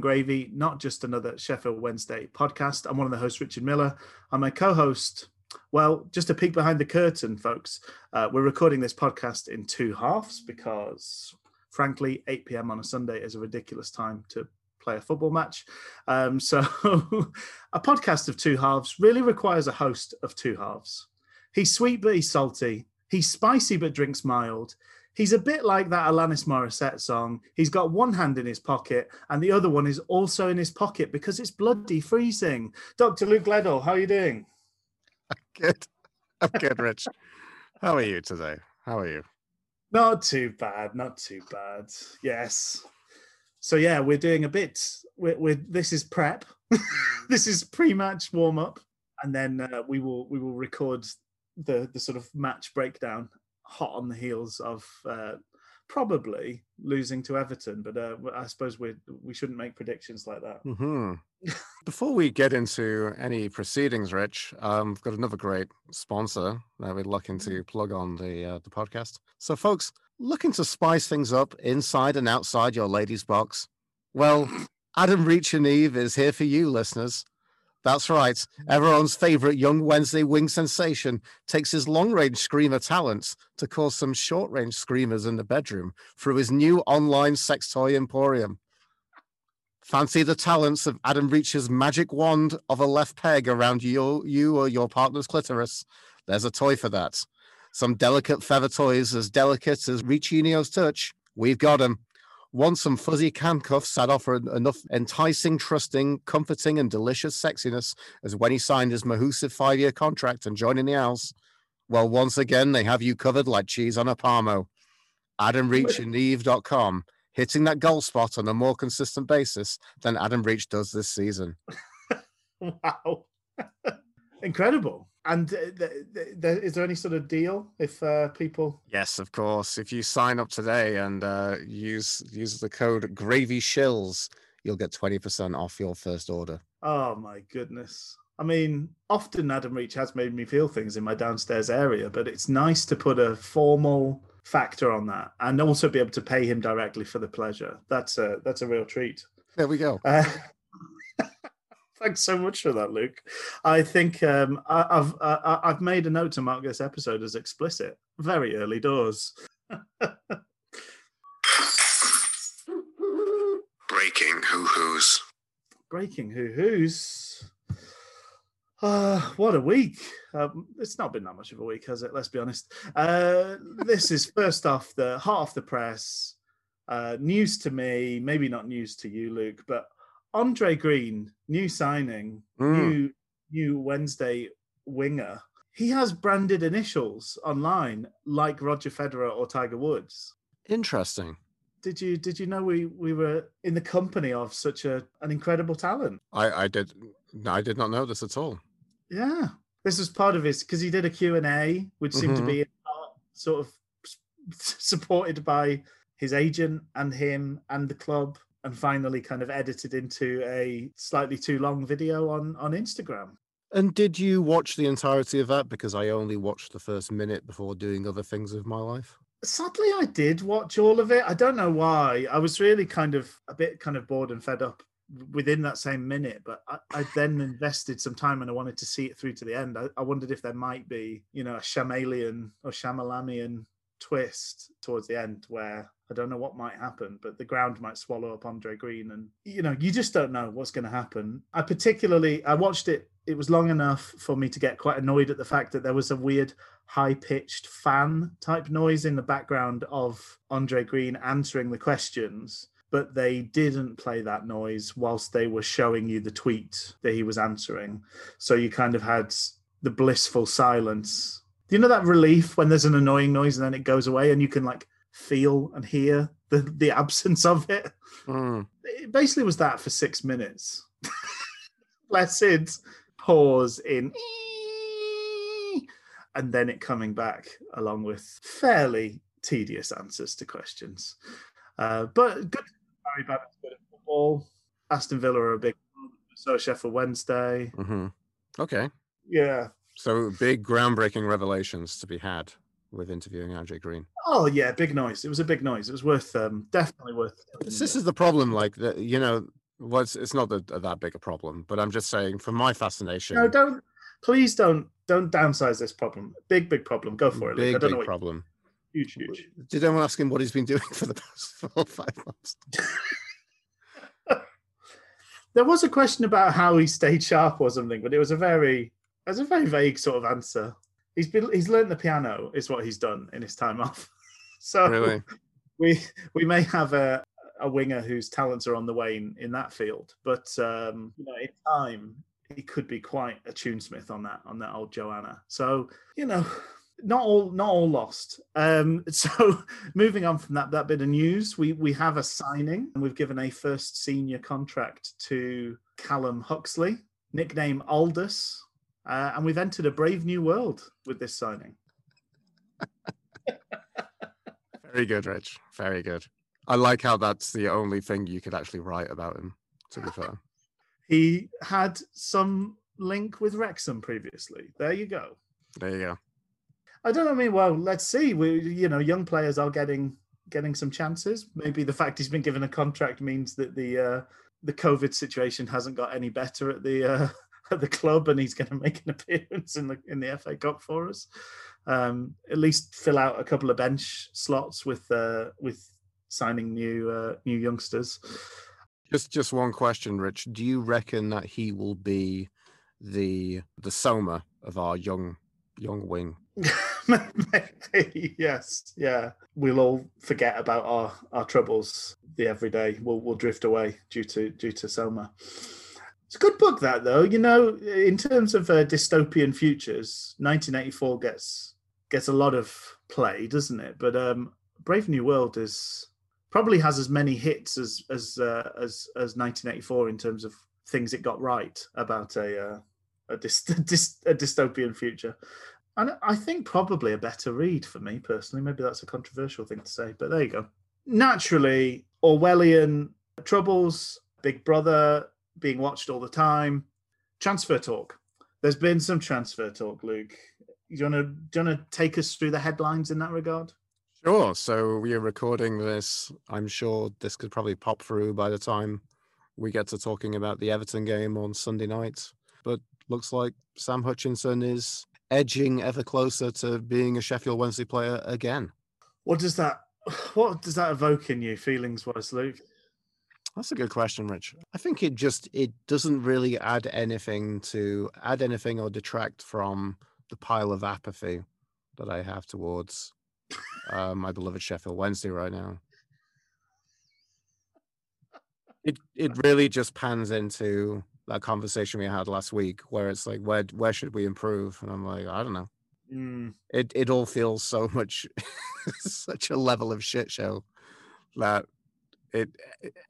Different Gravy, not just another Sheffield Wednesday podcast. I'm one of the hosts, Richard Miller. I'm my co host. Well, just a peek behind the curtain, folks. Uh, we're recording this podcast in two halves because, frankly, 8 p.m. on a Sunday is a ridiculous time to play a football match. Um, so, a podcast of two halves really requires a host of two halves. He's sweet, but he's salty. He's spicy, but drinks mild. He's a bit like that Alanis Morissette song. He's got one hand in his pocket and the other one is also in his pocket because it's bloody freezing. Dr. Luke Gledall, how are you doing? Good. I'm good, Rich. How are you today? How are you? Not too bad. Not too bad. Yes. So yeah, we're doing a bit. We're, we're this is prep. this is pre-match warm-up, and then uh, we will we will record the the sort of match breakdown hot on the heels of uh, probably losing to Everton. But uh, I suppose we we shouldn't make predictions like that. hmm Before we get into any proceedings, Rich, um, I've got another great sponsor that we're looking to plug on the uh, the podcast. So, folks, looking to spice things up inside and outside your ladies' box? Well, Adam Reach and Eve is here for you, listeners. That's right. Everyone's favorite young Wednesday wing sensation takes his long range screamer talents to cause some short range screamers in the bedroom through his new online sex toy emporium. Fancy the talents of Adam Reach's magic wand of a left peg around your, you or your partner's clitoris? There's a toy for that. Some delicate feather toys as delicate as Richinio's touch? We've got 'em. Want some fuzzy handcuffs that offer enough enticing, trusting, comforting, and delicious sexiness as when he signed his Mahusive five year contract and joining the Owls? Well, once again, they have you covered like cheese on a Parmo. Adam Reach and AdamReachandEve.com, hitting that goal spot on a more consistent basis than Adam Reach does this season. wow, incredible! And uh, th- th- th- is there any sort of deal if uh, people? Yes, of course. If you sign up today and uh, use use the code Gravy Shills, you'll get twenty percent off your first order. Oh my goodness! I mean, often Adam Reach has made me feel things in my downstairs area, but it's nice to put a formal factor on that and also be able to pay him directly for the pleasure. That's a that's a real treat. There we go. Uh, thanks so much for that, Luke. I think um, I, I've I, I've made a note to mark this episode as explicit. Very early doors. Breaking hoo hoos. Breaking hoo hoos. Uh, what a week. Um, it's not been that much of a week, has it? Let's be honest. Uh, this is first off the hot off the press. Uh, news to me, maybe not news to you, Luke, but Andre Green, new signing, Mm. new new Wednesday winger. He has branded initials online like Roger Federer or Tiger Woods. Interesting. Did you did you know we we were in the company of such a an incredible talent? I I did I did not know this at all. Yeah, this was part of his because he did a Q and A, which seemed to Mhm. be sort of supported by his agent and him and the club, and finally kind of edited into a slightly too long video on on Instagram. And did you watch the entirety of that? Because I only watched the first minute before doing other things of my life. Sadly, I did watch all of it. I don't know why. I was really kind of a bit kind of bored and fed up within that same minute, but I, I then invested some time and I wanted to see it through to the end. I, I wondered if there might be, you know, a Shamalian or Shamalamian twist towards the end where I don't know what might happen, but the ground might swallow up Andre Green, and you know, you just don't know what's going to happen. I particularly, I watched it. It was long enough for me to get quite annoyed at the fact that there was a weird high pitched fan type noise in the background of Andre Green answering the questions, but they didn't play that noise whilst they were showing you the tweet that he was answering. So you kind of had the blissful silence. Do you know that relief when there's an annoying noise and then it goes away and you can like feel and hear the, the absence of it? Mm. It basically was that for six minutes. Blessed pause in and then it coming back along with fairly tedious answers to questions. Uh, but good, very bad good at football. Aston Villa are a big, club, chef for Wednesday. hmm Okay. Yeah. So big groundbreaking revelations to be had with interviewing Andre Green. Oh yeah, big noise. It was a big noise. It was worth um definitely worth. This, this is the problem. Like that, you know, well, it's, not that, that big a problem, but I'm just saying, from my fascination. No, don't. Please don't don't downsize this problem. Big big problem. Go for it. Big I don't big what- problem. Huge huge. Did anyone ask him what he's been doing for the past four or five months? There was a question about how he stayed sharp or something, but it was a very was a very vague sort of answer. He's been he's learned the piano is what he's done in his time off. So Really? we we may have a a winger whose talents are on the wane in that field, but um, you know, in time he could be quite a tunesmith on that on that old Joanna. So you know, not all not all lost. Um, so moving on from that that bit of news, we we have a signing and we've given a first senior contract to Callum Huxley, nickname Aldous, uh, and we've entered a brave new world with this signing. Very good, Rich. Very good. I like how that's the only thing you could actually write about him, to be fair. He had some link with Wrexham previously. There you go. There you go. I don't know. I mean, well, let's see. We, you know, young players are getting getting some chances. Maybe the fact he's been given a contract means that the uh, the COVID situation hasn't got any better at the uh, at the club, and he's going to make an appearance in the in the FA Cup for us. Um, at least fill out a couple of bench slots with uh, with signing new uh, new youngsters. Just just one question, Rich. Do you reckon that he will be the the Soma of our young young wing? Maybe, yes, yeah. We'll all forget about our our troubles the everyday. We'll we'll drift away due to due to Soma. It's a good book that though. You know, in terms of uh, dystopian futures, 1984 gets gets a lot of play, doesn't it? But um, Brave New World is probably has as many hits as as uh, as as 1984 in terms of things it got right about a uh, a, dys- dys- a dystopian future. And I think probably a better read for me personally. Maybe that's a controversial thing to say, but there you go. Naturally, Orwellian troubles, Big Brother being watched all the time, transfer talk. There's been some transfer talk, Luke. Do you want to do you want to take us through the headlines in that regard? Sure. So we are recording this. I'm sure this could probably pop through by the time we get to talking about the Everton game on Sunday night. But looks like Sam Hutchinson is edging ever closer to being a Sheffield Wednesday player again. What does that what does that evoke in you feelings wise, Luke? That's a good question, Rich. I think it just it doesn't really add anything to add anything or detract from the pile of apathy that I have towards uh, my beloved Sheffield Wednesday right now. It it really just pans into that conversation we had last week, where it's like, where where should we improve? And I'm like, I don't know. Mm, It it all feels so much, such a level of shit show that it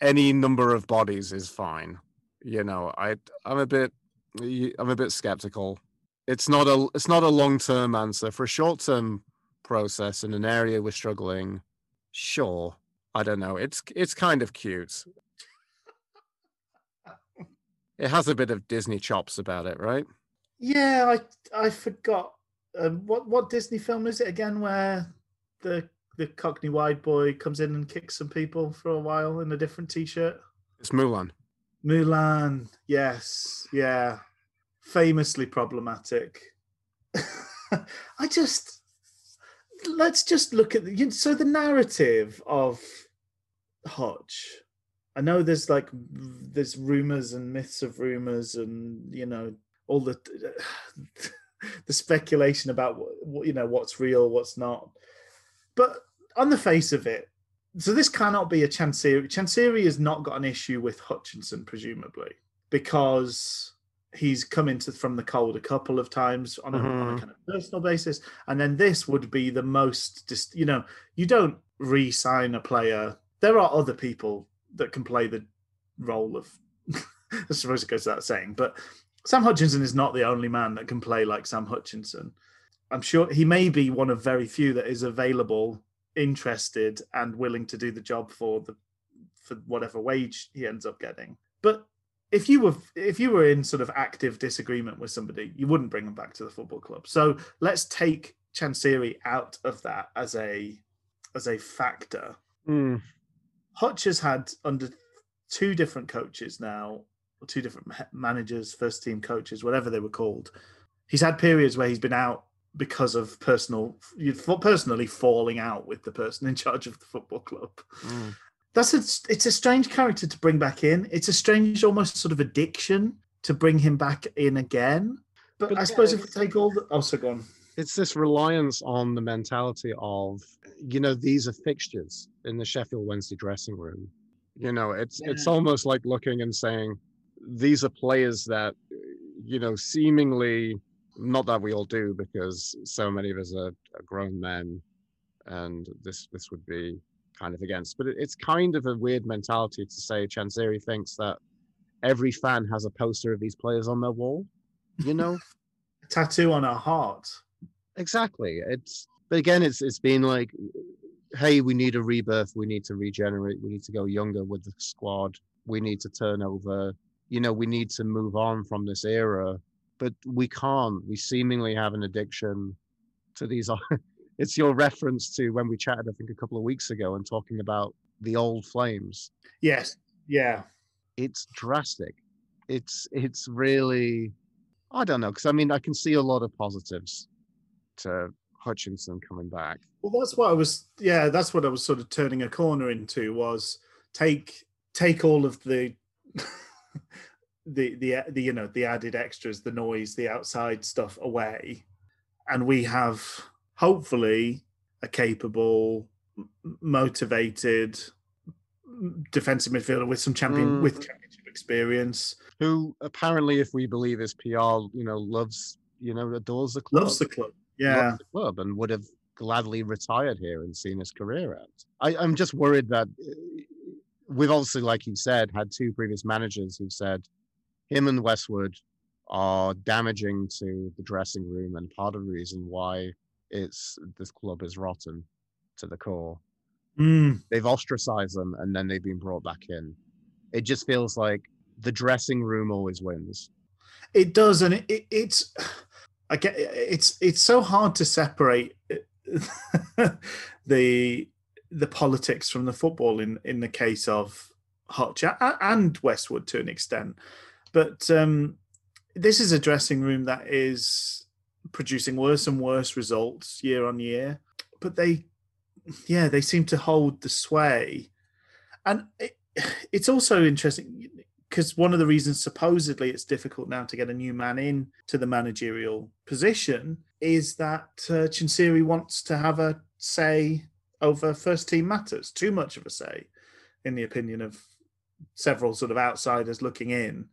any number of bodies is fine. You know, I I'm a bit I'm a bit skeptical. It's not a it's not a long term answer for a short term process in an area we're struggling. Sure, I don't know. It's it's kind of cute. It has a bit of Disney chops about it, right? Yeah, I I forgot. Um, what what Disney film is it again? Where the the Cockney wide boy comes in and kicks some people for a while in a different t-shirt. It's Mulan. Mulan, yes, yeah, famously problematic. I just let's just look at the so the narrative of Hodge. I know there's like there's rumors and myths of rumors and you know all the the speculation about what, what you know what's real, what's not. But on the face of it, so this cannot be a Chansiri. Chansiri has not got an issue with Hutchinson, presumably, because he's come into from the cold a couple of times on a, on a Mhm. kind of personal basis, and then this would be the most. Dis- you know, you don't re-sign a player. There are other people that can play the role of. I suppose it goes without saying, but Sam Hutchinson is not the only man that can play like Sam Hutchinson. I'm sure he may be one of very few that is available, interested, and willing to do the job for the for whatever wage he ends up getting. But if you were if you were in sort of active disagreement with somebody, you wouldn't bring them back to the football club. So let's take Chansiri out of that as a as a factor. Mm. Hutch has had under two different coaches now, or two different managers, first team coaches, whatever they were called. He's had periods where he's been out because of personal, personally falling out with the person in charge of the football club. Mm. That's a, it's a strange character to bring back in. It's a strange, almost sort of addiction to bring him back in again. But, But I yeah, suppose if we take all the, oh, so go on. It's this reliance on the mentality of, you know, these are fixtures in the Sheffield Wednesday dressing room. You know, it's it's almost like looking and saying, these are players that, you know, seemingly not that we all do because so many of us are, are grown men, and this this would be kind of against. But it, it's kind of a weird mentality to say Chansiri thinks that every fan has a poster of these players on their wall. You know, Tattoo on our heart. exactly. It's but again, it's it's been like, hey, we need a rebirth. We need to regenerate. We need to go younger with the squad. We need to turn over. You know, we need to move on from this era, but we can't. We seemingly have an addiction to these. It's your reference to when we chatted, I think, a couple of weeks ago, and talking about the old flames. Yes. Yeah. It's drastic. It's it's really, I don't know, because I mean, I can see a lot of positives to Hutchinson coming back. Well, that's what I was. Yeah, that's what I was sort of turning a corner into was take take all of the the the the you know the added extras, the noise, the outside stuff away, and we have hopefully a capable, motivated defensive midfielder with some champion Mm. with championship experience. who apparently, if we believe his PR, you know, loves, you know, adores the club, Loves the club. loves Yeah. the club, and would have gladly retired here and seen his career out. I, I'm just worried that uh, we've obviously, like you said, had two previous managers who said him and Westwood are damaging to the dressing room and part of the reason why it's this club is rotten to the core Mm. they've ostracized them and then they've been brought back in. It just feels like the dressing room always wins. It does, and it, it, it's I get it's it's so hard to separate the the politics from the football in in the case of Hutch and Westwood to an extent, but um, this is a dressing room that is producing worse and worse results year on year. But they, yeah, they seem to hold the sway, and it, it's also interesting because one of the reasons supposedly it's difficult now to get a new man in to the managerial position is that uh, Chansiri wants to have a say over first team matters, too much of a say, in the opinion of several sort of outsiders looking in,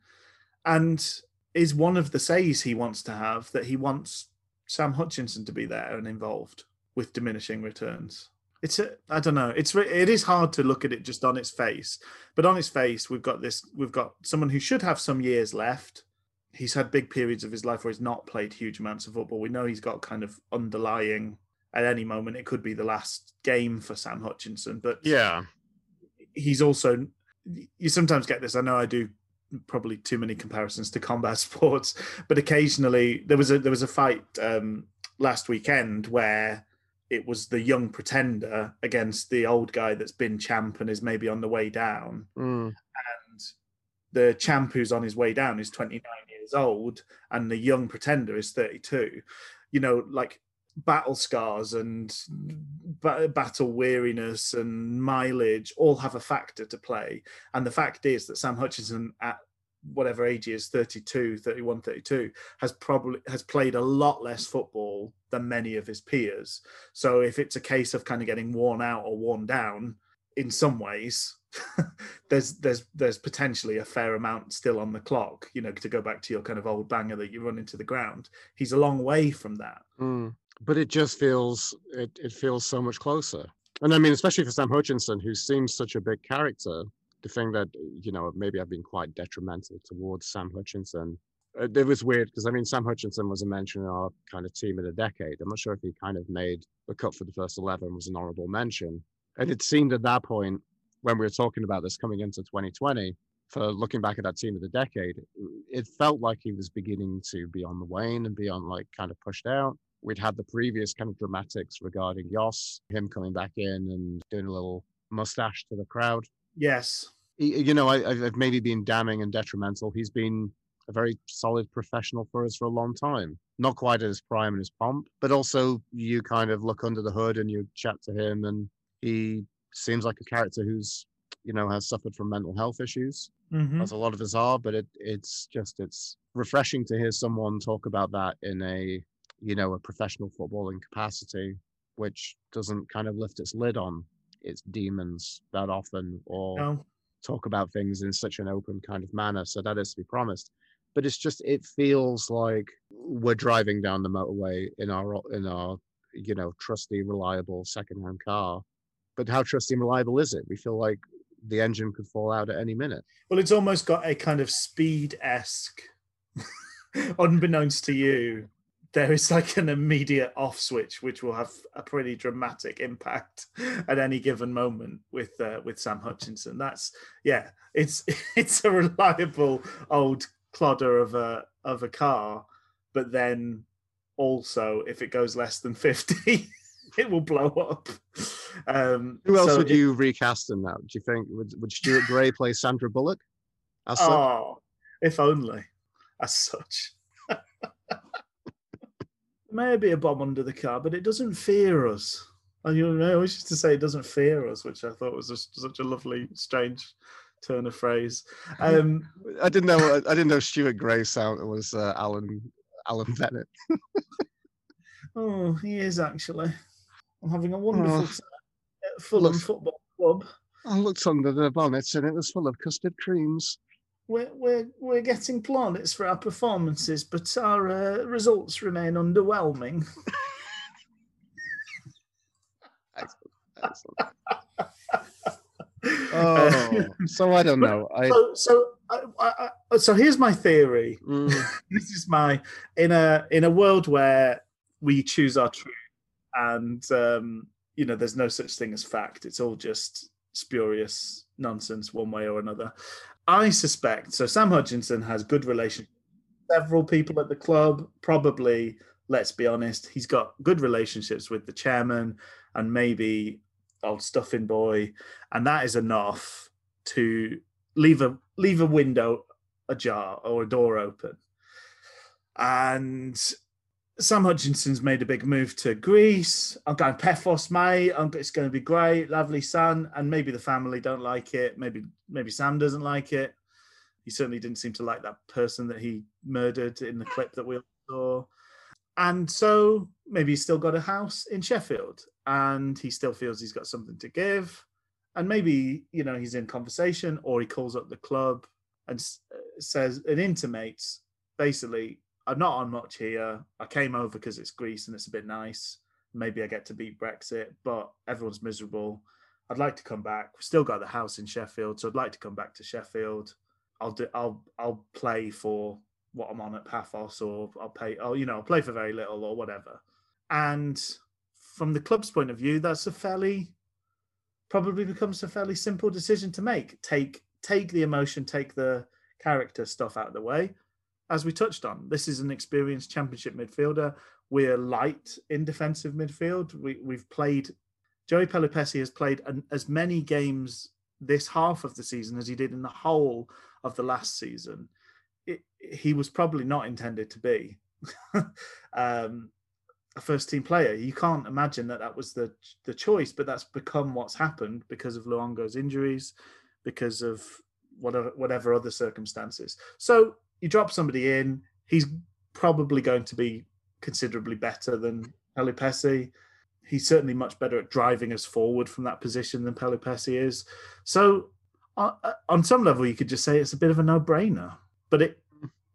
and is one of the says he wants to have that he wants Sam Hutchinson to be there and involved with diminishing returns. It's a, I don't know. It's it is hard to look at it just on its face, but on its face, we've got this. We've got someone who should have some years left. He's had big periods of his life where he's not played huge amounts of football. We know he's got kind of underlying. At any moment, it could be the last game for Sam Hutchinson, but Yeah. he's also. You sometimes get this. I know I do probably too many comparisons to combat sports, but occasionally there was a there was a fight um, last weekend where it was the young pretender against the old guy that's been champ and is maybe on the way down. Mm. And the champ who's on his way down is 29 years old, and the young pretender is 32. You know, like battle scars and ba- battle weariness and mileage all have a factor to play. And the fact is that Sam Hutchinson at whatever age he is 32 31 32 has probably has played a lot less football than many of his peers so if it's a case of kind of getting worn out or worn down in some ways there's there's there's potentially a fair amount still on the clock you know to go back to your kind of old banger that you run into the ground he's a long way from that Mm. But it just feels it, it feels so much closer. And I mean, especially for Sam Hutchinson, who seems such a big character, the thing that, you know, maybe I've been quite detrimental towards Sam Hutchinson. Uh, It was weird because I mean, Sam Hutchinson was a mention in our kind of team of the decade. I'm not sure if he kind of made the cut for the first 11 was an honorable mention. And it seemed at that point, when we were talking about this coming into 2020, for looking back at that team of the decade, it felt like he was beginning to be on the wane and be on like kind of pushed out. We'd had the previous kind of dramatics regarding Jos, him coming back in and doing a little mustache to the crowd. Yes. You know, I, I've maybe been damning and detrimental. He's been a very solid professional for us for a long time. Not quite at his prime and his pomp, but also you kind of look under the hood and you chat to him, and he seems like a character who's, you know, has suffered from mental health issues, Mhm. as a lot of us are. But it it's just it's refreshing to hear someone talk about that in a, you know, a professional footballing capacity, which doesn't kind of lift its lid on its demons that often, or No. talk about things in such an open kind of manner. So that is to be promised. But it's just it feels like we're driving down the motorway in our in our you know trusty, reliable second-hand car. But how trusty and reliable is it? We feel like the engine could fall out at any minute. Well, it's almost got a kind of speed esque, unbeknownst to you, there is like an immediate off switch, which will have a pretty dramatic impact at any given moment with uh, with Sam Hutchinson. That's yeah, it's it's a reliable old clodder of a of a car, but then also if it goes less than fifty, it will blow up. Um, Who else so would it- you recast in that? Do you think would would Stuart Gray play Sandra Bullock? As such? Oh, if only, as such. Maybe a bomb under the car, but it doesn't fear us. And you know, I always used to say it doesn't fear us, which I thought was just such a lovely, strange turn of phrase. Um, I didn't know. I didn't know Stuart Gray sound was uh, Alan Alan Bennett. oh, he is actually. I'm having a wonderful Oh. time at Fulham Look. Football Club. I looked under the bonnet and it was full of custard creams. We're, we're, we're getting plaudits for our performances, but our uh, results remain underwhelming. Excellent. Oh, so I don't know. I so so I, I, so here's my theory. mm, This is my in a in a world where we choose our truth, and um, you know, there's no such thing as fact. It's all just spurious nonsense, one way or another. I suspect so. Sam Hutchinson has good relations. Several people at the club, probably. Let's be honest, he's got good relationships with the chairman and maybe old stuffing boy, and that is enough to leave a leave a window ajar or a door open. And Sam Hutchinson's made a big move to Greece. I'm going Paphos, mate. It's going to be great, lovely son. And maybe the family don't like it. Maybe maybe Sam doesn't like it. He certainly didn't seem to like that person that he murdered in the clip that we saw. And so maybe he's still got a house in Sheffield and he still feels he's got something to give. And maybe, you know, he's in conversation or he calls up the club and says and intimates basically, I'm not on much here. I came over because it's Greece and it's a bit nice. Maybe I get to beat Brexit, but everyone's miserable. I'd like to come back. We've still got the house in Sheffield, so I'd like to come back to Sheffield. I'll do. I'll I'll play for what I'm on at Paphos, or I'll pay. Oh, you know, I'll play for very little or whatever. And from the club's point of view, that's a fairly probably becomes a fairly simple decision to make. Take take the emotion, take the character stuff out of the way. As we touched on, this is an experienced championship midfielder. We're light in defensive midfield. We we've played. Joey Pelupessy has played an, as many games this half of the season as he did in the whole of the last season. It, he was probably not intended to be um, a first team player. You can't imagine that that was the the choice, but that's become what's happened because of Luongo's injuries, because of whatever whatever other circumstances. So you drop somebody in, he's probably going to be considerably better than Pelupessy. He's certainly much better at driving us forward from that position than Pelupessy is. So uh, uh, on some level, you could just say it's a bit of a no-brainer, but it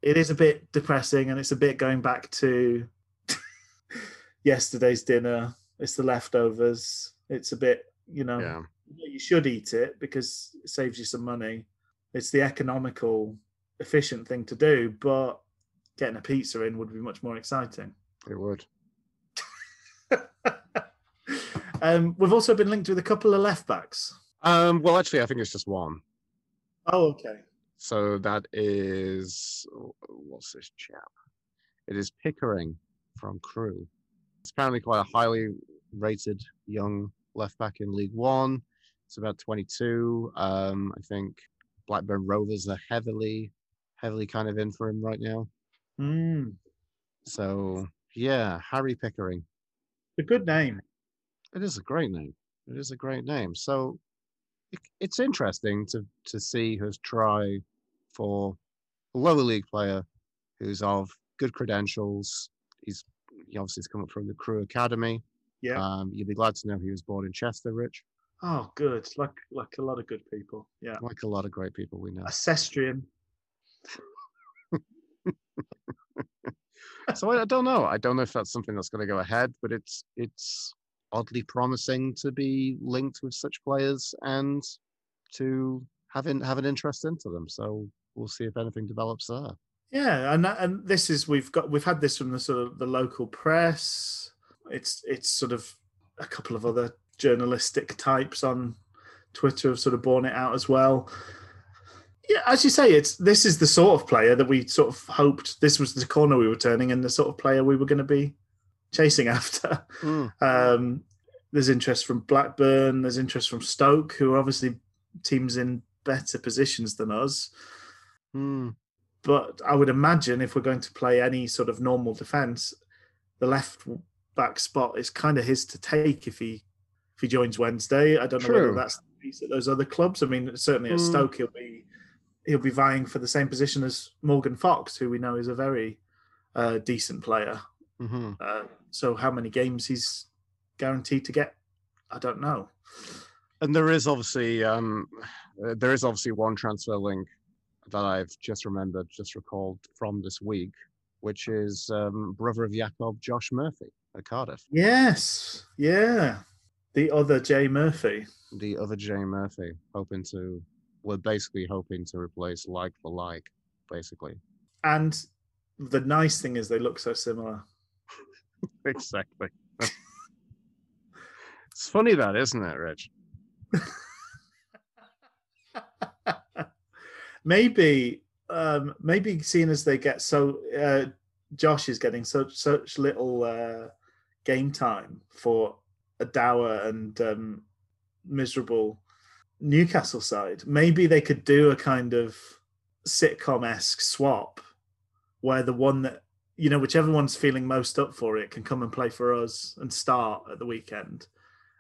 it is a bit depressing, and it's a bit going back to yesterday's dinner. It's the leftovers. It's a bit, you know, yeah. you should eat it because it saves you some money. It's the economical, efficient thing to do, but getting a pizza in would be much more exciting. It would. um, we've also been linked with a couple of left backs. Um, well, actually, I think it's just one. Oh, okay. So that is what's this chap? It is Pickering from Crewe. It's apparently quite a highly rated young left back in League One. It's about 22. Um, I think Blackburn Rovers are heavily, heavily kind of in for him right now. Mm, So yeah, Harry Pickering. a good name. It is a great name. It is a great name. So it, it's interesting to to see his try for a lower league player who's of good credentials. He's he obviously has come up from the Crewe Academy. Yeah. Um, you'd be glad to know he was born in Chester, Rich, oh, good. Like like a lot of good people. Yeah. like a lot of great people we know. Ancestrian. so I, I don't know. I don't know if that's something that's going to go ahead, but it's it's oddly promising to be linked with such players and to have in, have an interest into them. So we'll see if anything develops there. Yeah, and and this is we've got we've had this from the sort of the local press. It's it's sort of a couple of other journalistic types on Twitter have sort of borne it out as well. Yeah, as you say, it's this is the sort of player that we sort of hoped this was the corner we were turning and the sort of player we were going to be chasing after. Um, there's interest from Blackburn. There's interest from Stoke, who are obviously teams in better positions than us. Hmm. But I would imagine if we're going to play any sort of normal defence, the left back spot is kind of his to take if he if he joins Wednesday. I don't know True. whether that's the case at those other clubs. I mean, certainly at Mm. Stoke he'll be he'll be vying for the same position as Morgan Fox, who we know is a very uh, decent player. hmm Uh, so how many games he's guaranteed to get, I don't know. And there is obviously um, there is obviously one transfer link that I've just remembered, just recalled from this week, which is um, brother of Jacob, Josh Murphy at Cardiff, Yes, yeah, the other Jay Murphy. the other Jay Murphy, hoping to, we're basically hoping to replace like for like, basically. And the nice thing is they look so similar. Exactly. it's funny that, isn't it, Rich? maybe, um, maybe seeing as they get so, uh, Josh is getting such such little uh, game time for a dour and um, miserable Newcastle side. Maybe they could do a kind of sitcom esque swap where the one that you know, whichever one's feeling most up for it can come and play for us and start at the weekend.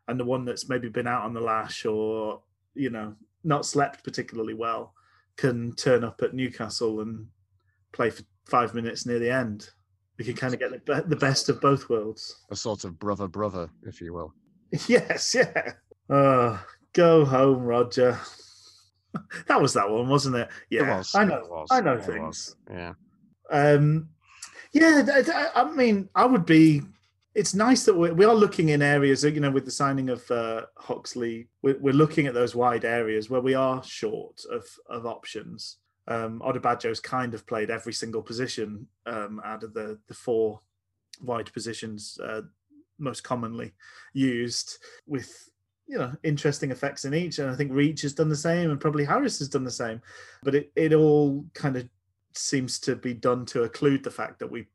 And the one that's maybe been out on the lash or, you know, not slept particularly well can turn up at Newcastle and play for five minutes near the end. We can kind of get the, the best of both worlds. A sort of brother brother, if you will. yes, yeah. Uh, go home, Roger. that was that one, wasn't it? Yeah, it was. I know. It was. I know it was, things. Yeah. Um, yeah, I mean, I would be. It's nice that we're, we are looking in areas, you know, with the signing of uh, Huxley, we're, we're looking at those wide areas where we are short of of options. Um, Odubajo's kind of played every single position um, out of the the four wide positions uh, most commonly used, with you know interesting effects in each. And I think Reach has done the same, and probably Harris has done the same. But it, it all kind of seems to be done to occlude the fact that we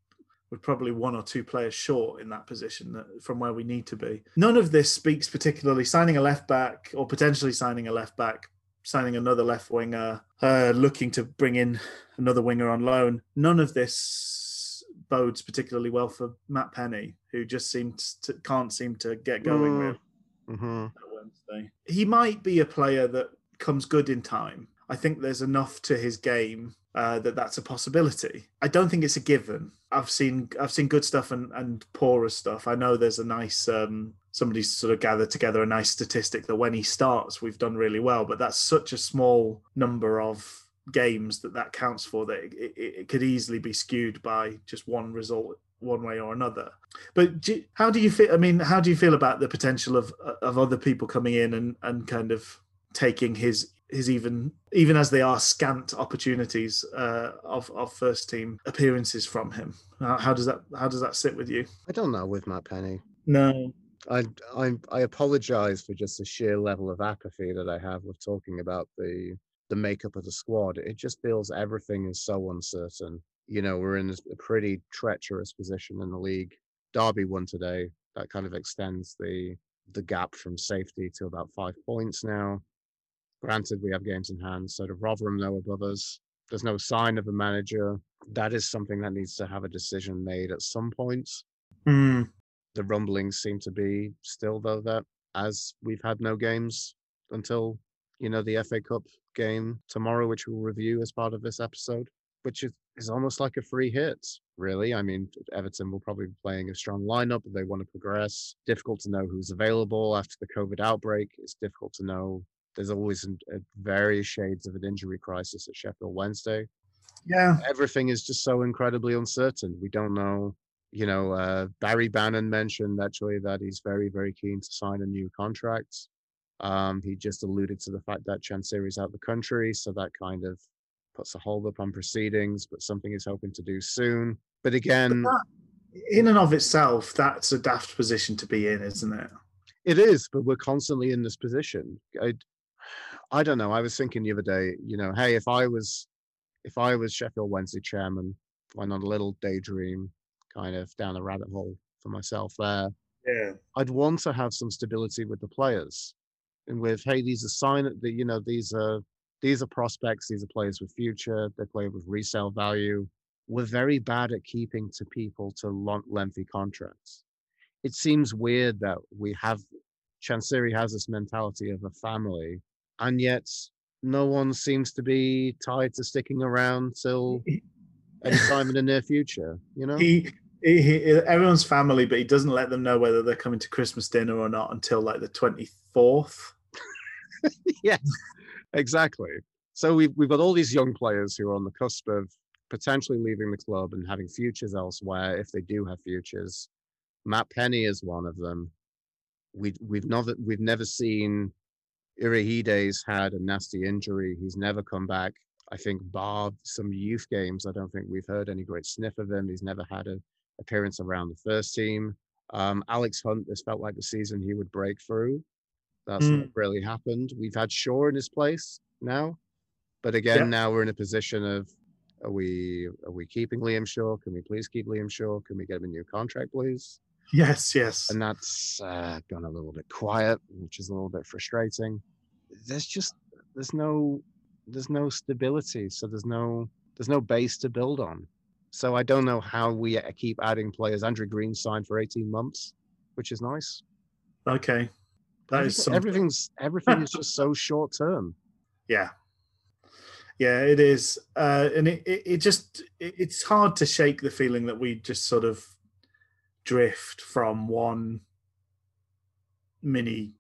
we're probably one or two players short in that position that, from where we need to be. None of this speaks particularly signing a left back or potentially signing a left back, signing another left winger, uh, looking to bring in another winger on loan. None of this bodes particularly well for Matt Penney, who just seems to can't seem to get going. Mm. really hmm at Wednesday. He might be a player that comes good in time. I think there's enough to his game uh, that that's a possibility. I don't think it's a given. I've seen I've seen good stuff and, and poorer stuff. I know there's a nice um, somebody's sort of gathered together a nice statistic that when he starts, we've done really well. But that's such a small number of games that that counts for that it, it, it could easily be skewed by just one result one way or another. But do, how do you feel? I mean, how do you feel about the potential of of other people coming in and and kind of taking his his even even as they are scant opportunities uh, of of first team appearances from him? How, how does that how does that sit with you? I don't know with Matt Penney. No. I, I I apologize for just the sheer level of apathy that I have with talking about the the makeup of the squad. It just feels everything is so uncertain. You know, we're in a pretty treacherous position in the league. Derby won today. That kind of extends the the gap from safety to about five points now. Granted, we have games in hand, so the Rotherham no above us. There's no sign of a manager. That is something that needs to have a decision made at some point. Mm. The rumblings seem to be still though that as we've had no games until you know the FA Cup game tomorrow, which we'll review as part of this episode, which is, is almost like a free hit, really. I mean, Everton will probably be playing a strong lineup. They want to progress. Difficult to know who's available after the COVID outbreak. It's difficult to know. There's always a various shades of an injury crisis at Sheffield Wednesday. Yeah. Everything is just so incredibly uncertain. We don't know. You know, uh, Barry Bannon mentioned actually that he's very, very keen to sign a new contract. Um, he just alluded to the fact that Chansiri's out of the country, so that kind of puts a hold up on proceedings, but something he's hoping to do soon. But again, But that, in and of itself, that's a daft position to be in, isn't it? it is, but we're constantly in this position. I, I don't know. I was thinking the other day, you know, hey, if I was, if I was Sheffield Wednesday chairman, went on a little daydream, kind of down the rabbit hole for myself there. Yeah. I'd want to have some stability with the players, and with hey, these are sign that you know these are these are prospects, these are players with future, they play with resale value. We're very bad at keeping to people to long, lengthy contracts. It seems weird that we have Chansiri has this mentality of a family, and yet no one seems to be tied to sticking around till any time in the near future. You know, He, he, he, everyone's family, but he doesn't let them know whether they're coming to Christmas dinner or not until like the 24th. yes, exactly. So we've we've got all these young players who are on the cusp of potentially leaving the club and having futures elsewhere if they do have futures. Matt Penney is one of them. We we've never we've never seen Urhoghide's had a nasty injury. He's never come back. I think bar some youth games, I don't think we've heard any great sniff of him. He's never had an appearance around the first team. Um, Alex Hunt, this felt like the season he would break through. That's not really happened. We've had Shaw in his place now, but again, Yep. now we're in a position of are we are we keeping Liam Shaw? Can we please keep Liam Shaw? Can we get him a new contract, please? Yes, yes. And that's uh, gone a little bit quiet, which is a little bit frustrating. There's just there's no there's no stability, so there's no there's no base to build on. So I don't know how we uh, keep adding players. Andrew Green signed for 18 months, which is nice. Okay. That is Everything- something. everything's everything is just so short term. Yeah. Yeah, it is. Uh, and it, it, it just, it, it's hard to shake the feeling that we just sort of drift from one mini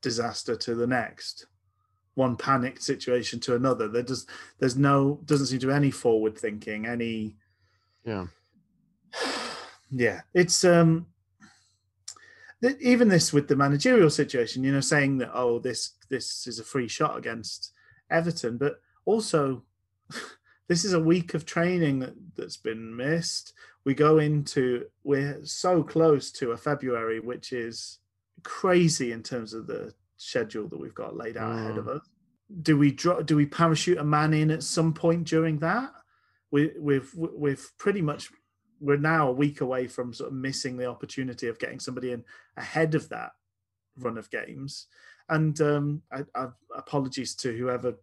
disaster to the next, one panicked situation to another. There does, there's no, doesn't seem to be any forward thinking, any, Yeah. yeah, it's, um, th- even this with the managerial situation, you know, saying that, oh, this, this is a free shot against Everton, but also this is a week of training that, that's been missed. We go into we're so close to a February, which is crazy in terms of the schedule that we've got laid out ahead of mm. us. Do we draw, do we parachute a man in at some point during that? We, we've we've pretty much we're now a week away from sort of missing the opportunity of getting somebody in ahead of that run of games. And um, I, I, apologies to whoever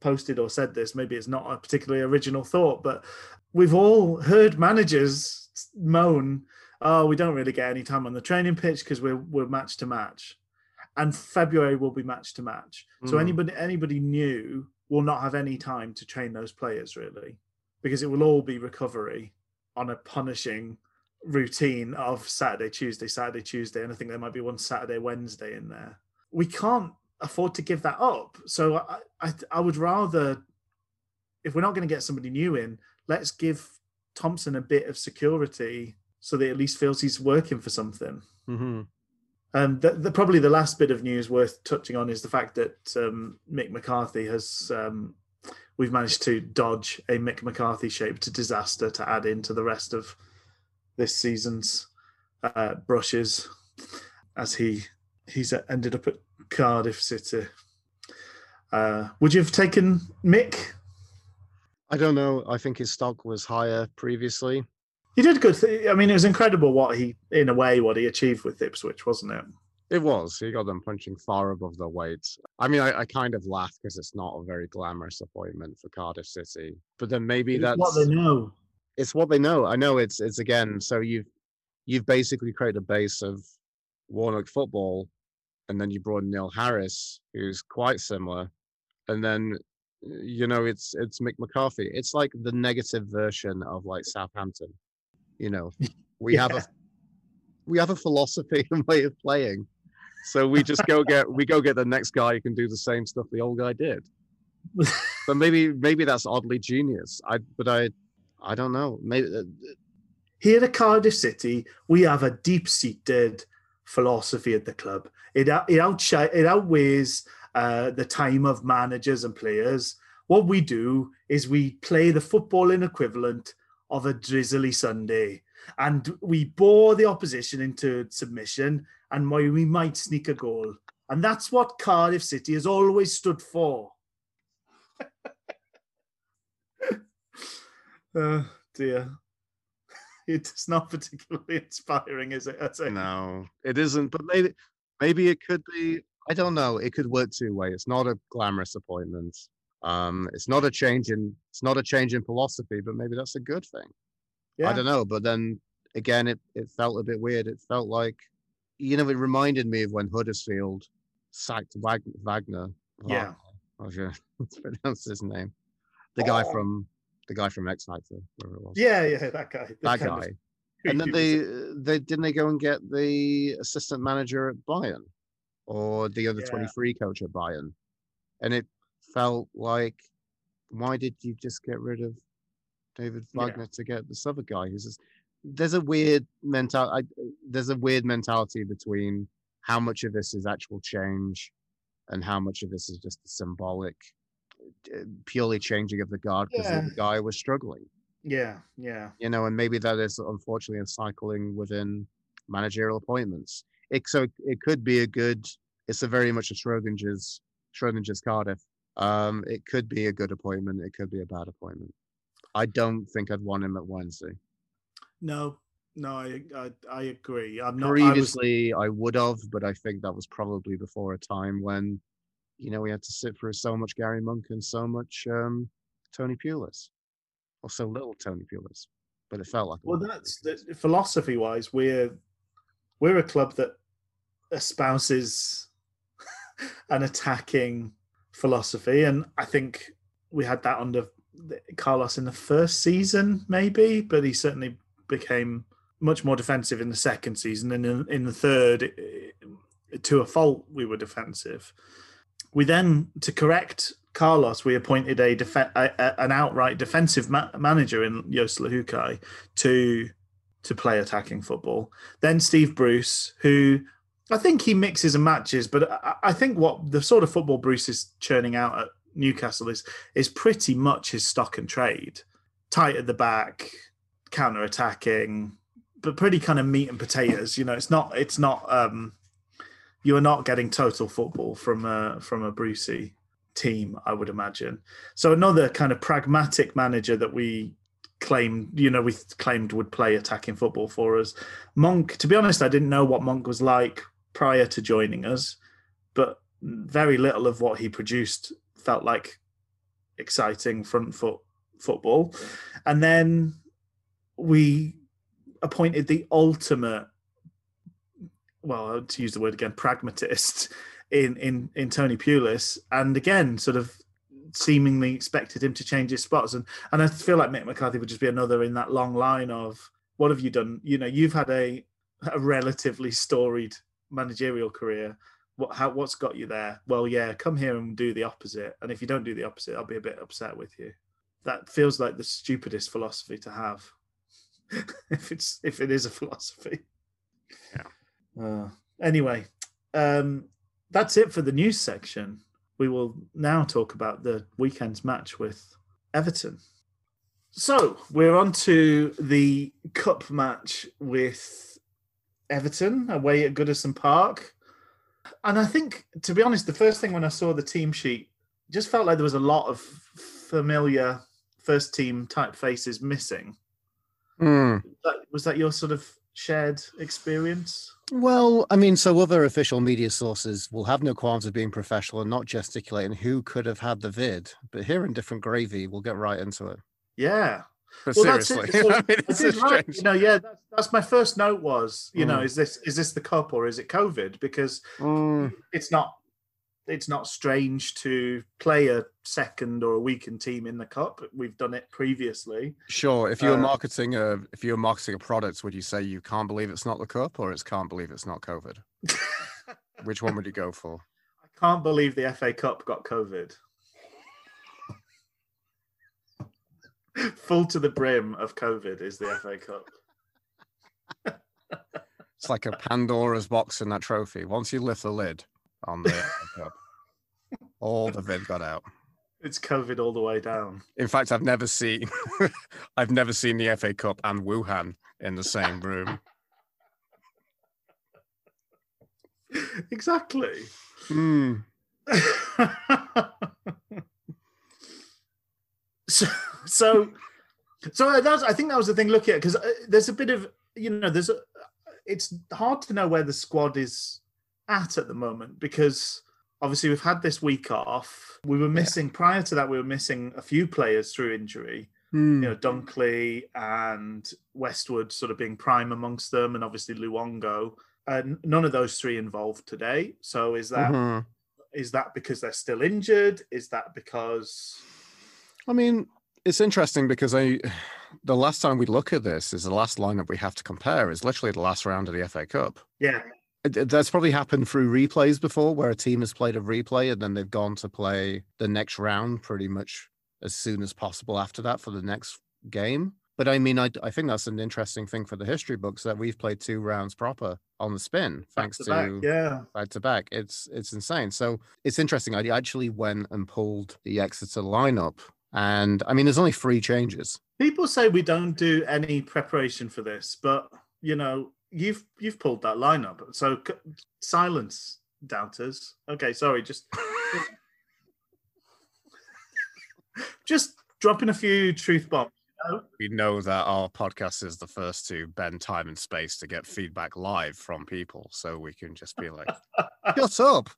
posted or said this. Maybe it's not a particularly original thought, but we've all heard managers moan, "Oh, we don't really get any time on the training pitch because we're we're match to match." And February will be match to match. So Mm. anybody anybody new will not have any time to train those players really, because it will all be recovery on a punishing routine of Saturday, Tuesday, Saturday, Tuesday, and I think there might be one Saturday, Wednesday in there. We can't afford to give that up. So I, I, I would rather, if we're not going to get somebody new in, let's give Thompson a bit of security so that he at least feels he's working for something. hmm Um, the, the, probably the last bit of news worth touching on is the fact that um, Mick McCarthy has. Um, we've managed to dodge a Mick McCarthy shaped disaster to add into the rest of this season's uh, brushes, as he he's ended up at Cardiff City. Uh, would you have taken Mick? I don't know. I think his stock was higher previously. He did good. Th- I mean, it was incredible what he, in a way, what he achieved with Ipswich, wasn't it? It was. He got them punching far above their weight. I mean, I, I kind of laugh because it's not a very glamorous appointment for Cardiff City. But then maybe It's that's what they know. it's what they know. I know it's it's again. So you've you've basically created a base of Warnock football, and then you brought in Neil Harris, who's quite similar, and then you know it's it's Mick McCarthy. It's like the negative version of like Southampton. You know, we have a we have a philosophy and way of playing. So we just go get we go get the next guy who can do the same stuff the old guy did. But maybe maybe that's oddly genius. I but I I don't know. Maybe uh, Here at Cardiff City, we have a deep-seated philosophy at the club. It out- it outshi- it outweighs uh, the time of managers and players. What we do is we play the footballing equivalent of a drizzly Sunday, and we bore the opposition into submission, and we might sneak a goal. And that's what Cardiff City has always stood for. oh dear. It's not particularly inspiring, is it. no, it isn't. But maybe maybe it could be. I don't know. It could work two ways. It's not a glamorous appointment. Um, it's not a change in it's not a change in philosophy, but maybe that's a good thing. Yeah. I don't know. But then again, it, it felt a bit weird. It felt like, you know, it reminded me of when Huddersfield sacked Wag- Wagner. Yeah. Oh, yeah. Let's pronounce his name. The guy Oh. from the guy from X Factor, whatever it was. Yeah, yeah, that guy. the that guy. And then they they didn't they go and get the assistant manager at Bayern or the other Yeah. 23 coach at Bayern. And it felt like why did you just get rid of David Yeah. Wagner to get this other guy who's just there's a weird mental I, there's a weird mentality between how much of this is actual change and how much of this is just a symbolic uh, purely changing of the guard because Yeah. the guy was struggling Yeah, yeah. you know, and maybe that is unfortunately a cycling within managerial appointments. It so it could be a good. It's a very much a Schrodinger's Schrodinger's Cardiff. Um, it could be a good appointment. It could be a bad appointment. I don't think I'd want him at Wednesday. No, no, I, I, I agree. I'm not. I was, Previously, I, would have, but I think that was probably before a time when, you know, we had to sit through so much Gary Monk and so much um, Tony Pulis, or so little Tony Pulis. But it felt like. well, that's that, philosophy-wise, we're we're a club that espouses an attacking philosophy, and I think we had that under the- Carlos in the first season, maybe, but he certainly became much more defensive in the second season, and in, in the third, to a fault, we were defensive. We then, to correct Carlos, we appointed a, def- a, a an outright defensive ma- manager in Jos Luhukay to to play attacking football. Then Steve Bruce, who I think he mixes and matches, but I, I think what the sort of football Bruce is churning out at Newcastle is is pretty much his stock and trade. Tight at the back, counter attacking, but pretty kind of meat and potatoes. You know, it's not it's not um you are not getting total football from a from a Brucey team, I would imagine. So another kind of pragmatic manager that we claimed, you know, we claimed would play attacking football for us. Monk, to be honest, I didn't know what Monk was like prior to joining us, but very little of what he produced felt like exciting front foot football. And then we appointed the ultimate, well, to use the word again, pragmatist in in in Tony Pulis, and again, sort of seemingly expected him to change his spots. And and I feel like Mick McCarthy would just be another in that long line of what have you done? You know, you've had a a relatively storied managerial career. What how what's got you there? Well, yeah, come here and do the opposite. And if you don't do the opposite, I'll be a bit upset with you. That feels like the stupidest philosophy to have. if it's if it is a philosophy. Yeah. Uh, anyway, um, that's it for the news section. We will now talk about the weekend's match with Everton. So we're on to the cup match with Everton away at Goodison Park. And I think, to be honest, the first thing when I saw the team sheet just felt like there was a lot of familiar first team type faces missing. Hmm. That, was that your sort of shared experience? Well, I mean, so other official media sources will have no qualms of being professional and not gesticulating who could have had the vid. But here in different gravy, we'll get right into it. Yeah. But Well, that's seriously, it. So I mean, I it's did so you know, yeah, that's, that's my first note was, you know, Mm. is this is this the cup or is it COVID? Because Mm, it's not it's not strange to play a second or a weakened team in the cup. We've done it previously. sure. If you were Uh, marketing a if you were marketing a product, would you say you can't believe it's not the cup or it's can't believe it's not COVID? Which one would you go for? I can't believe the FA Cup got COVID. Full to the brim of COVID is the FA Cup. It's like a Pandora's box in that trophy. Once you lift the lid on the FA Cup, all the vid got out. It's COVID all the way down. In fact, I've never seen I've never seen the FA Cup and Wuhan in the same room. exactly. Hmm. so, so, so that's. I think that was the thing. Looking at because there's a bit of you know there's a. It's hard to know where the squad is at at the moment because obviously we've had this week off. We were missing prior to that. We were missing a few players through injury. Hmm. You know, Dunkley and Westwood sort of being prime amongst them, and obviously Luongo. And none of those three involved today. So is that Mhm. is that because they're still injured? Is that because I mean, it's interesting because I the last time we look at this is the last lineup we have to compare is literally the last round of the FA Cup. yeah, uh, it- That's probably happened through replays before, where a team has played a replay and then they've gone to play the next round pretty much as soon as possible after that for the next game. But I mean, I, I think that's an interesting thing for the history books that we've played two rounds proper on the spin, back thanks to to back, yeah. back to back. It's it's insane. So it's interesting. I actually went and pulled the Exeter lineup, and I mean, there's only three changes. People say we don't do any preparation for this, but you know, you've you've pulled that lineup. So c- silence, doubters. Okay, sorry, just just dropping a few truth bombs. We know that our podcast is the first to bend time and space to get feedback live from people, so we can just be like, "Shut up,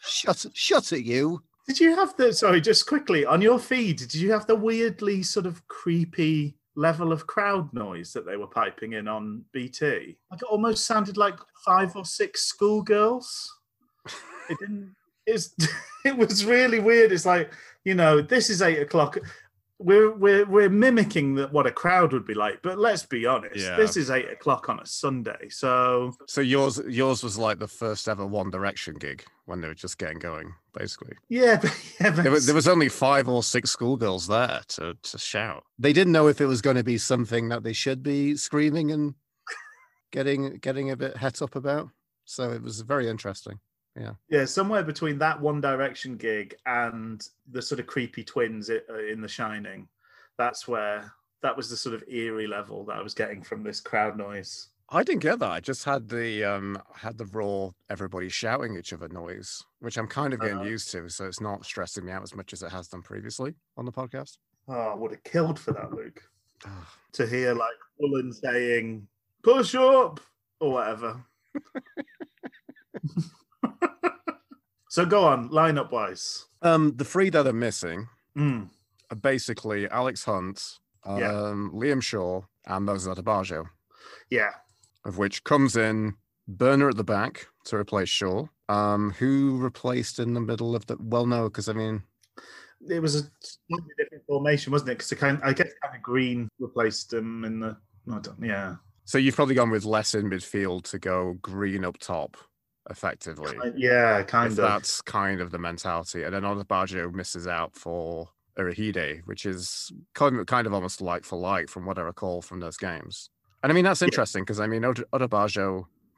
shut, shut it, you." Did you have the sorry, just quickly on your feed? Did you have the weirdly sort of creepy level of crowd noise that they were piping in on BT? Like it almost sounded like five or six schoolgirls. It didn't. It's it was really weird. It's like you know, this is eight o'clock. We're we're we're mimicking the, what a crowd would be like, but let's be honest. Yeah. This is eight o'clock on a Sunday, so So yours, yours was like the first ever One Direction gig when they were just getting going, basically. yeah, but, yeah. But There was, there was only five or six schoolgirls there to, to shout. They didn't know if it was going to be something that they should be screaming and getting getting a bit het up about. So it was very interesting. Yeah, Yeah, somewhere between that One Direction gig and the sort of creepy twins uh, in The Shining. That's where that was the sort of eerie level that I was getting from this crowd noise. I didn't get that. I just had the um had the raw everybody shouting each other noise, which I'm kind of getting Uh-huh. used to. So it's not stressing me out as much as it has done previously on the podcast. Oh, I would have killed for that, Luke. To hear like Cullen saying, push up or whatever. so go on, lineup wise. Um, the three that are missing Mm, are basically Alex Hunt, um, Yeah. Liam Shaw, and Moses Odubajo. yeah. of which comes in Borner at the back to replace Shaw. Um, who replaced in the middle of the? Well, no, because I mean, It was a slightly different formation, wasn't it? Because kind I guess kind of Green replaced him in the. I don't, yeah. so you've probably gone with less in midfield to go green up top, effectively. Yeah, kind of. that's kind of the mentality, and then Odubajo misses out for Urhoghide, which is kind of, kind of almost like for like from what I recall from those games. And I mean that's interesting because I mean Ode-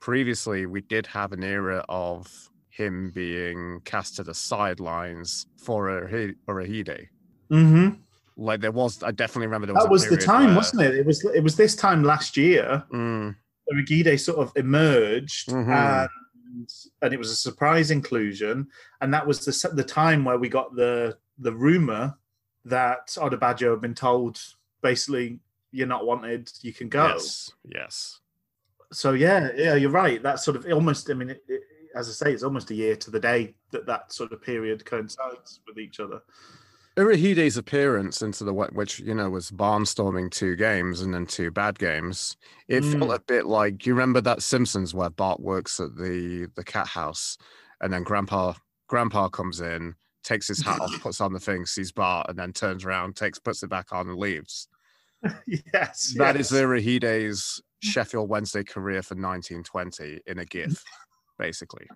previously we did have an era of him being cast to the sidelines for Irahi- Urhoghide. hmm Like there was, I definitely remember there was. That was the time, where- wasn't it? It was. It was this time last year. Mm, sort of emerged, Mhm. and and, it was a surprise inclusion. And that was the the time where we got the the rumor that Odubajo had been told basically you're not wanted, you can go. Yes. Yes. So yeah, yeah, you're right. That sort of almost. I mean, it, it, as I say, it's almost a year to the day that that sort of period coincides with each other. Urhoghide's appearance into the which you know was barnstorming two games and then two bad games. It Mm. felt a bit like you remember that Simpsons where Bart works at the the cat house, and then Grandpa Grandpa comes in, takes his hat off, puts on the thing, sees Bart, and then turns around, takes puts it back on, and leaves. yes, That is yes. Urhoghide's Sheffield Wednesday career for 1920 in a GIF, basically.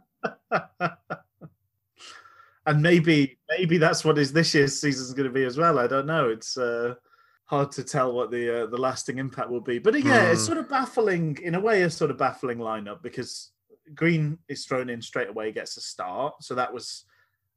And maybe maybe that's what is this year's season's going to be as well. I don't know. It's uh, hard to tell what the uh, the lasting impact will be. But uh, yeah, it's Mm. sort of baffling in a way. A sort of baffling lineup because Green is thrown in straight away, gets a start. So that was,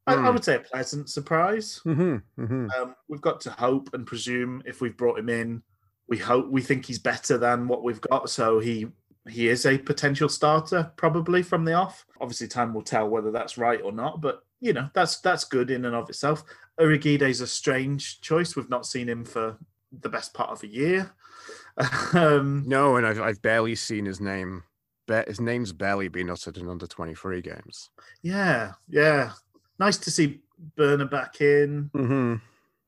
I, I Mm. would say, a pleasant surprise. Mm-hmm, mm-hmm. Um, we've got to hope and presume if we've brought him in, we hope we think he's better than what we've got. So he he is a potential starter probably from the off. Obviously, time will tell whether that's right or not. But you know that's that's good in and of itself. Urhoghide's a strange choice. We've not seen him for the best part of a year. um, No, and I've, I've barely seen his name. His name's barely been uttered in under 23 games. yeah, yeah. Nice to see Borner back in. Mm-hmm.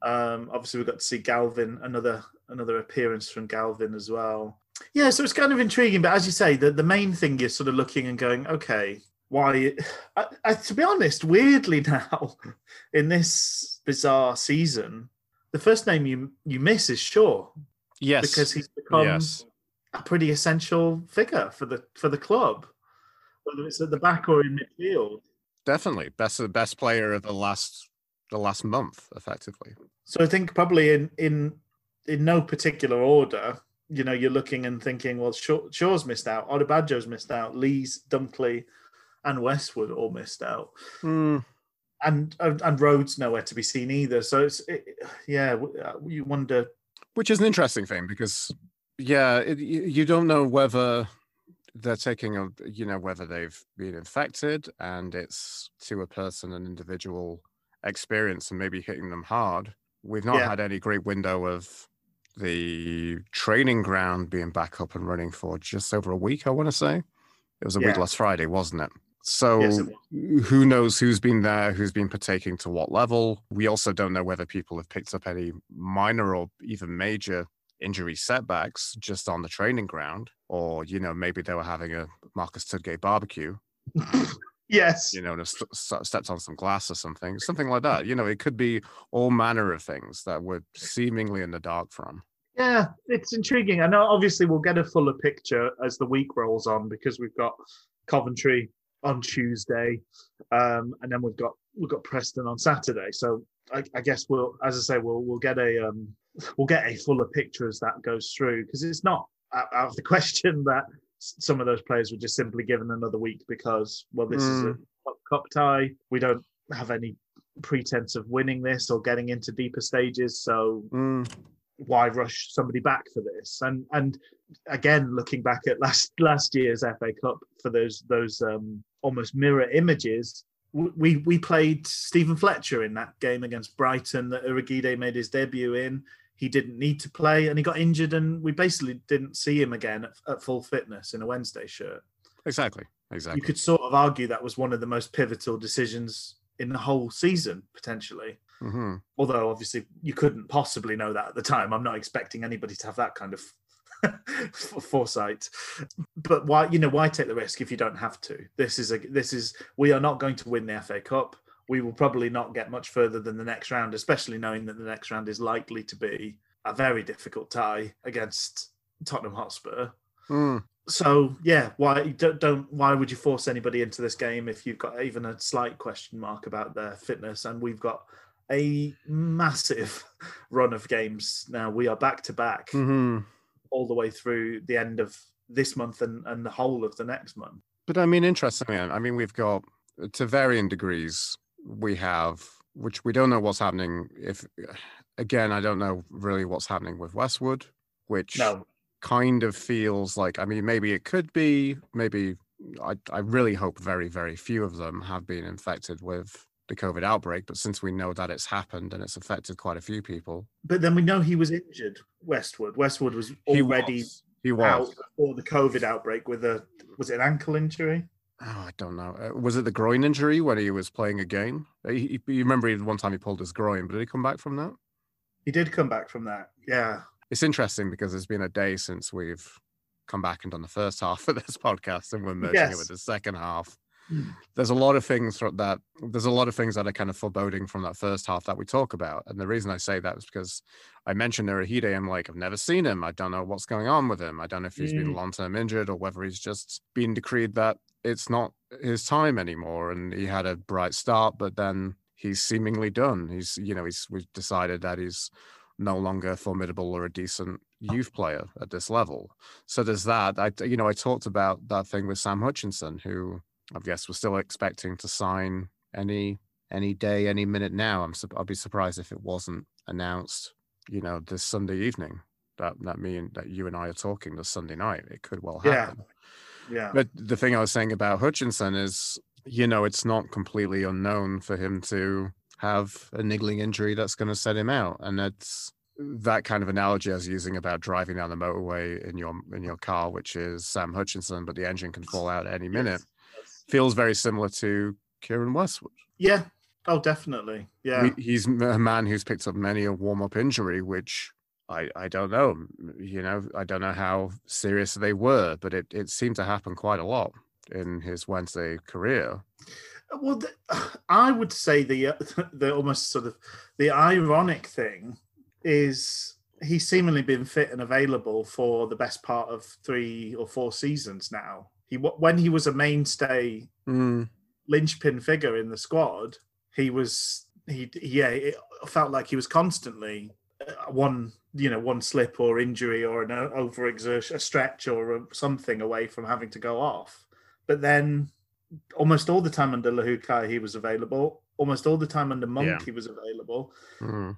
Um, obviously, we got to see Galvin another another appearance from Galvin as well. Yeah, so it's kind of intriguing. But as you say, the, the main thing you're sort of looking and going, okay, why? I, I, to be honest, weirdly now in this bizarre season, the first name you you miss is Shaw Yes. because he's become yes. a pretty essential figure for the for the club, whether it's at the back or in midfield. Definitely. Best the best player of the last the last month, effectively. So I think probably in in in no particular order, you know, you're looking and thinking, well, Shaw, Shaw's missed out, Odubajo's missed out, Lee's, Dunkley, and Westwood all missed out, Hmm. and and, and Rhodes nowhere to be seen either. So it's it, yeah, uh, you wonder. Which is an interesting thing because, yeah, it, you, don't know whether they're taking a, you know, whether they've been infected and it's to a person, an individual experience and maybe hitting them hard. We've not Yeah. had any great window of the training ground being back up and running for just over a week, I want to say. It was a week last Friday, wasn't it? So Yes, who knows who's been there, who's been partaking to what level. We also don't know whether people have picked up any minor or even major injury setbacks just on the training ground, or you know maybe they were having a Marcus Tudgay barbecue, Yes, you know, and st- stepped on some glass or something, something like that. You know, it could be all manner of things that we're seemingly in the dark from. yeah, it's intriguing. I know. Obviously, we'll get a fuller picture as the week rolls on because we've got Coventry on Tuesday, um, and then we've got we've got Preston on Saturday. So I, I guess we'll, as I say, we'll we'll get a um, we'll get a fuller picture as that goes through because it's not out, of the question that some of those players were just simply given another week because well, this is a cup- cup tie. We don't have any pretense of winning this or getting into deeper stages, so Mm, why rush somebody back for this? And and again, looking back at last last year's FA Cup for those those um, almost mirror images, we we played Steven Fletcher in that game against Brighton that Urhoghide made his debut in. He didn't need to play, and he got injured, and we basically didn't see him again at, at full fitness in a Wednesday shirt. exactly, exactly. You could sort of argue that was one of the most pivotal decisions in the whole season, potentially hmm although obviously you couldn't possibly know that at the time i'm not expecting anybody to have that kind of foresight. But why you know why take the risk if you don't have to? This is a this is we are not going to win the fa cup. We will probably not get much further than the next round especially knowing that the next round is likely to be a very difficult tie against tottenham hotspur. Mm, so yeah why don't, don't why would you force anybody into this game if you've got even a slight question mark about their fitness? And we've got a massive run of games now. We are back to back. Mhm. All the way through the end of this month and, and the whole of the next month But I mean, interestingly, I mean, we've got to varying degrees. We have, which we don't know what's happening. If again, I don't know really what's happening with Westwood, which no kind of feels like. I mean, maybe it could be, maybe I, I really hope very, very few of them have been infected with the COVID outbreak. But since we know that it's happened and it's affected quite a few people, But then we know he was injured. Westwood. Westwood was he already was. He out was. before the COVID outbreak with a was it an ankle injury? Oh, I don't know. Uh, was it the groin injury when he was playing a game? Uh, He, he, you remember he, one time he pulled his groin, but did he come back from that? He did come back from that. Yeah. It's interesting because it's been a day since we've come back and done the first half of this podcast, and we're merging it with the second half. There's a lot of things that there's a lot of things that are kind of foreboding from that first half that we talk about, and the reason I say that is because I mentioned Urhoghide. I'm like, I've never seen him. I don't know what's going on with him. I don't know if he's been Mm. long term injured or whether he's just been decreed that it's not his time anymore. And he had a bright start, but then he's seemingly done. He's, you know, he's we've decided that he's no longer formidable or a decent youth player at this level. So there's that. I, you know, I talked about that thing with Sam Hutchinson, who I guess we're still expecting to sign any any day, any minute now. I'm I'll be surprised if it wasn't announced, you know, this Sunday evening. That that me and that you and I are talking this Sunday night. It could well Yeah. happen. Yeah. But the thing I was saying about Hutchinson is, you know, it's not completely unknown for him to have a niggling injury that's going to set him out, and that's that kind of analogy I was using about driving down the motorway in your in your car, which is Sam Hutchinson, but the engine can fall out any minute. Yes. Feels very similar to Keiren Westwood. Yeah. Oh, definitely. Yeah. He's a man who's picked up many a warm up injury, which I, I don't know. You know, I don't know how serious they were, but it, it seemed to happen quite a lot in his Wednesday career. Well, the, I would say the uh, the almost sort of the ironic thing is he's seemingly been fit and available for the best part of three or four seasons now. He when he was a mainstay Mm, linchpin figure in the squad, he was he yeah it felt like he was constantly uh, one you know one slip or injury or an overexertion a stretch or a, something away from having to go off. But then almost all the time under Luhukay he was available. Almost all the time under Monk Yeah. he was available. mm,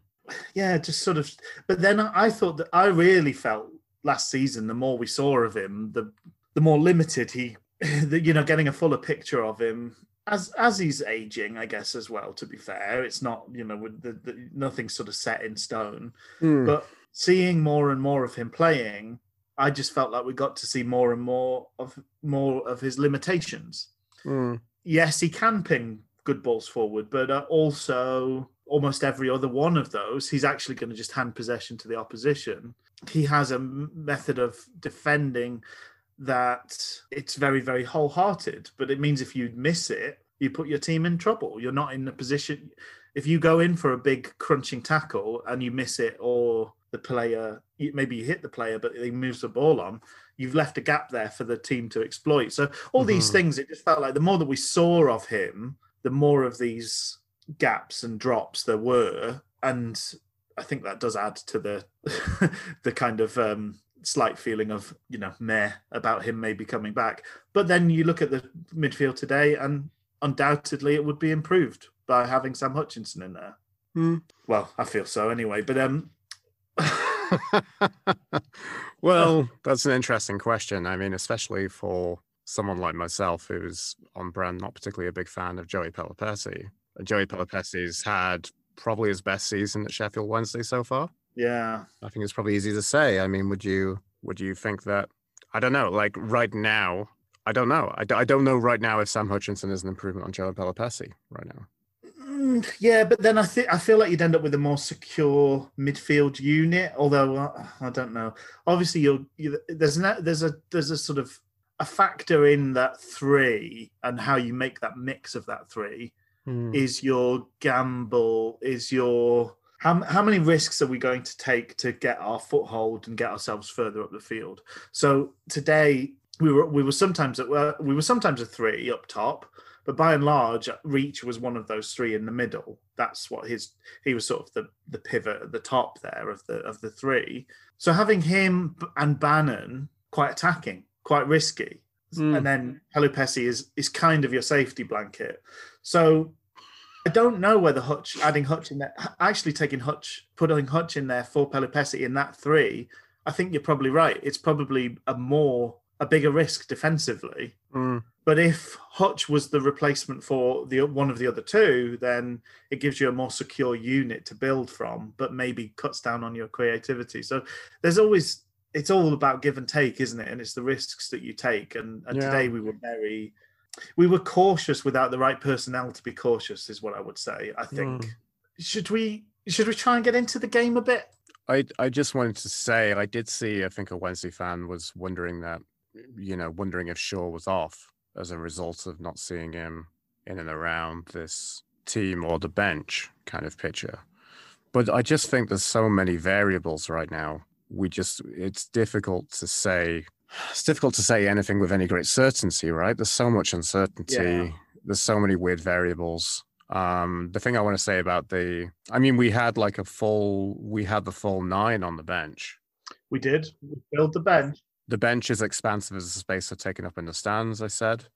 Yeah, just sort of. But then I I thought that I really felt last season the more we saw of him, the the more limited he, you know, getting a fuller picture of him as as he's aging, I guess as well. To be fair, it's not you know with the, the nothing's sort of set in stone. mm. But seeing more and more of him playing, I just felt like we got to see more and more of more of his limitations Mm, yes, he can ping good balls forward, but uh, also almost every other one of those, he's actually going to just hand possession to the opposition. He has a method of defending that it's very, very wholehearted, but it means if you miss it, you put your team in trouble. You're not in a position. If you go in for a big crunching tackle and you miss it, or the player, maybe you hit the player, but he moves the ball on, you've left a gap there for the team to exploit. So all these Mhm. things, it just felt like the more that we saw of him, the more of these gaps and drops there were, and I think that does add to the the kind of um, slight feeling of you know meh about him maybe coming back. But then you look at the midfield today, and undoubtedly it would be improved by having Sam Hutchinson in there. Hmm. Well, I feel so anyway. But um, well, that's an interesting question. I mean, especially for someone like myself who's on brand, not particularly a big fan of Joey Pelupessy. Joey Pelupessy's had probably his best season at Sheffield Wednesday so far. Yeah, I think it's probably easy to say. I mean, would you would you think that? I don't know. Like right now, I don't know. I, d- I don't know right now if Sam Hutchinson is an improvement on Joey Pelupessy right now. Mm, yeah, but then I think I feel like you'd end up with a more secure midfield unit. Although uh, I don't know. Obviously, you'll you, there's an, there's a there's a sort of a factor in that three and how you make that mix of that three Hmm. is your gamble is your how, how many risks are we going to take to get our foothold and get ourselves further up the field so today we were we were sometimes at we were sometimes a three up top but by and large reach was one of those three in the middle that's what his he was sort of the the pivot at the top there of the of the three so having him and bannon quite attacking quite risky Mm. and then Pelupessy is is kind of your safety blanket. So I don't know whether Hutch adding Hutch in there, actually taking Hutch, putting Hutch in there for Pelupessy in that three. I think you're probably right. It's probably a more a bigger risk defensively. Mm, But if Hutch was the replacement for the one of the other two, then it gives you a more secure unit to build from, but maybe cuts down on your creativity. So there's always it's all about give and take, isn't it? And it's the risks that you take. And, and Yeah. today we were very we were cautious without the right personnel to be cautious, is what I would say. I hmm. think. Should we should we try and get into the game a bit? I I just wanted to say I did see I think a Wednesday fan was wondering that you know wondering if Shaw was off as a result of not seeing him in and around this team or the bench kind of picture. But I just think there's so many variables right now. We just it's difficult to say it's difficult to say anything with any great certainty, right? There's so much uncertainty. There's so many weird variables. Um, the thing I want to say about the, I mean, we had like a full, we had the full nine on the bench. We did. We filled the bench. The bench is expansive as the space are taken up in the stands. I said,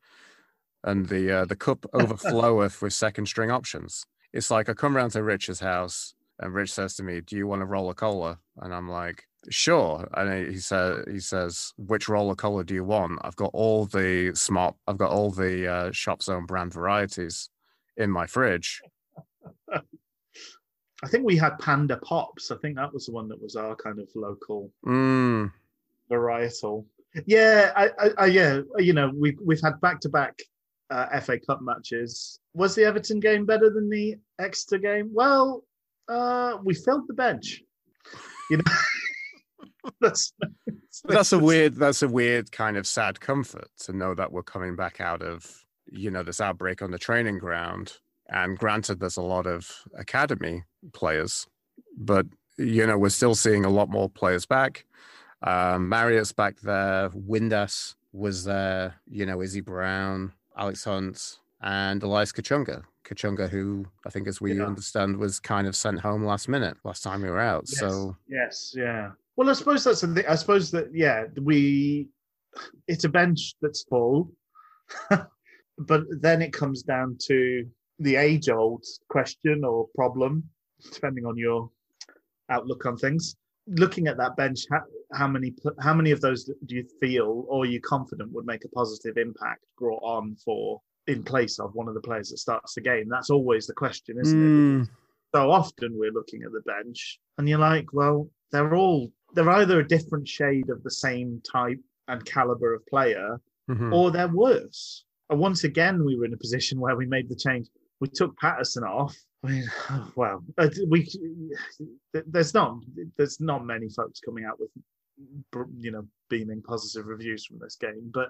and the uh, the cup overfloweth with second string options. It's like I come round to Rich's house, and Rich says to me, "Do you want to roll a cola?" And I'm like, "Sure." And he said, "He says, which roller cola do you want?" I've got all the smart, I've got all the uh, Shop Zone brand varieties in my fridge. I think we had Panda Pops. I think that was the one that was our kind of local Mm, varietal. Yeah, I, I, I yeah, you know, we've we've had back to back FA Cup matches. Was the Everton game better than the Exeter game? Well, uh, we filled the bench. You know, that's that's a weird that's a weird kind of sad comfort to know that we're coming back out of you know this outbreak on the training ground and granted there's a lot of academy players but you know we're still seeing a lot more players back um marriott's back there windass was there you know izzy brown alex hunt and elias kachunga kachunga who i think as we Yeah. understand was kind of sent home last minute last time we were out Yes. so Yes, yeah. Well, I suppose that's the thing. I suppose that yeah, we it's a bench that's full, but then it comes down to the age-old question or problem, depending on your outlook on things. Looking at that bench, how, how many how many of those do you feel or are you confident would make a positive impact brought on for in place of one of the players that starts the game? That's always the question, isn't it? Mm, so often we're looking at the bench and you're like, well, they're all they're either a different shade of the same type and caliber of player, mhm. or they're worse. And once again, we were in a position where we made the change. We took Patterson off. I mean, well, uh, we there's not there's not many folks coming out with you know beaming positive reviews from this game, but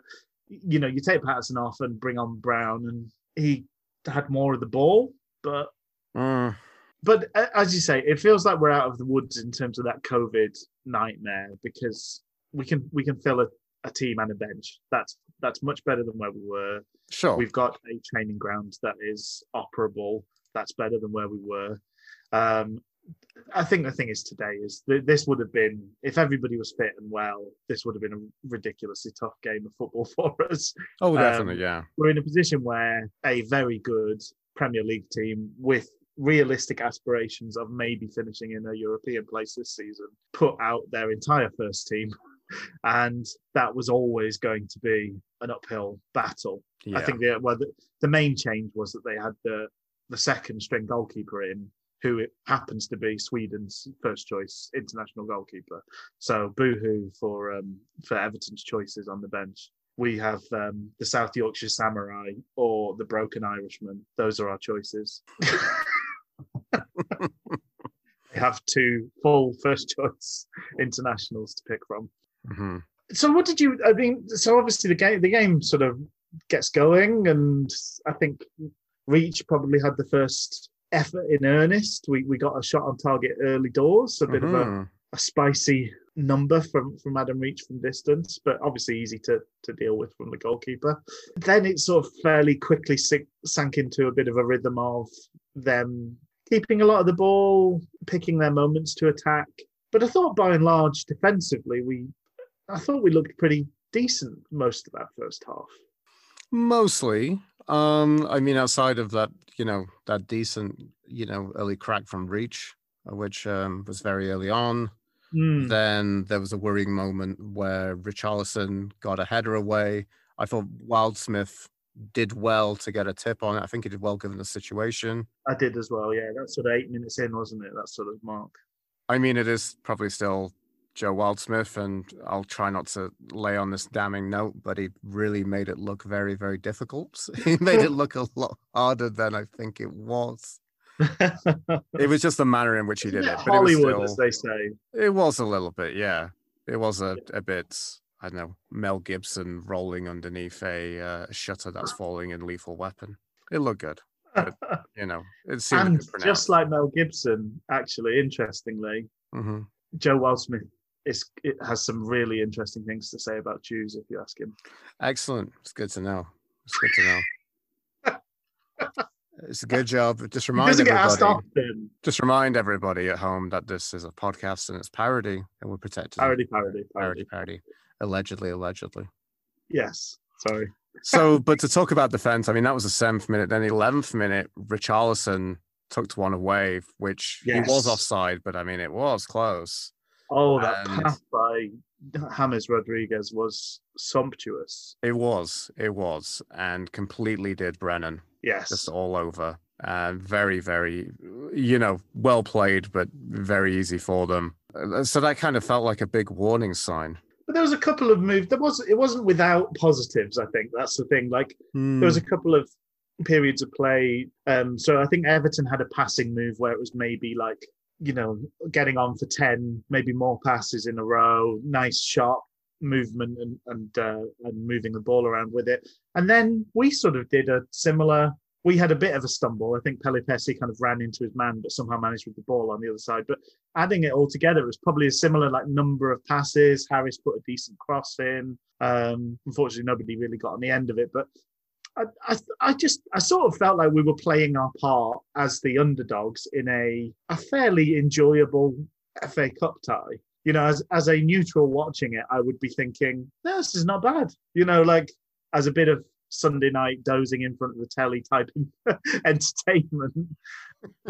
you know you take Patterson off and bring on Brown, and he had more of the ball, but Mm. But as you say, it feels like we're out of the woods in terms of that COVID nightmare because we can we can fill a, a team and a bench. That's that's much better than where we were. Sure. We've got a training ground that is operable. That's better than where we were. Um, I think the thing is today is that this would have been if everybody was fit and well, this would have been a ridiculously tough game of football for us oh, um, definitely. yeah. we're in a position where a very good Premier League team with realistic aspirations of maybe finishing in a European place this season put out their entire first team. And that was always going to be an uphill battle. Yeah. I think the, well, the, the main change was that they had the, the second string goalkeeper in, who it happens to be Sweden's first choice international goalkeeper. So boohoo for um, for Everton's choices on the bench we have um, the South Yorkshire Samurai or the Broken Irishman. Those are our choices. they have two full first choice internationals to pick from. Mhm. So, what did you? I mean, so obviously the game the game sort of gets going, and I think Reach probably had the first effort in earnest. We we got a shot on target early doors, a bit of a Mhm. a spicy number from from Adam Reach from distance, but obviously easy to to deal with from the goalkeeper. Then it sort of fairly quickly sink, sank into a bit of a rhythm of them keeping a lot of the ball, picking their moments to attack. But I thought by and large defensively we I thought we looked pretty decent most of that first half. Mostly. Um, I mean, outside of that, you know, that decent, you know, early crack from Reach, uh, which um, was very early on. Mm. Then there was a worrying moment where Richarlison got a header away. I thought Wildsmith did well to get a tip on it. I think he did well given the situation. I did as well. Yeah, that's sort of eight minutes in, wasn't it? That sort of mark. I mean, it is probably still Joe Wildsmith, and I'll try not to lay on this damning note, but he really made it look very, very difficult. he made it look a lot harder than I think it was. It was just the manner in which he did it. it But it was, Hollywood, still, as they say. it was a little bit, yeah. It was a, a bit, I don't know, Mel Gibson rolling underneath a uh, shutter that's falling in Lethal Weapon. It looked good, you know. It seemed and just like Mel Gibson, actually, interestingly, hmm Joe Wildsmith is it has some really interesting things to say about Jews. If you ask him, Excellent. It's good to know. It's good to know. it's a good job. Just remind doesn't get asked everybody. Just remind everybody at home that this is a podcast and it's parody, and we're protected. Parody, parody, parody, parody. parody. Allegedly, allegedly. Yes, sorry. So, but to talk about defense, I mean, that was the seventh minute. Then, the eleventh minute, Richarlison tucked one away, which he was offside, but I mean, it was close. Oh, that And- pass by James Rodriguez was sumptuous. It was, it was, and completely did Brennan. Yes, just all over. And very, very, you know, well played, but very easy for them. Uh, So that kind of felt like a big warning sign. But there was a couple of moves. There was it wasn't without positives. I think that's the thing. Like there was a couple of periods of play. Um, so I think Everton had a passing move where it was maybe like you know getting on for ten, maybe more passes in a row. Nice sharp movement and and uh, and moving the ball around with it. And then we sort of did a similar. We had a bit of a stumble. I think Pelupessy kind of ran into his man, but somehow managed with the ball on the other side. But adding it all together, it was probably a similar like number of passes. Harris put a decent cross in. Um, unfortunately, nobody really got on the end of it, but I, I, I just I sort of felt like we were playing our part as the underdogs in a a fairly enjoyable FA Cup tie. You know, as as a neutral watching it, I would be thinking, no, this is not bad. You know, like as a bit of Sunday night dozing in front of the telly type entertainment.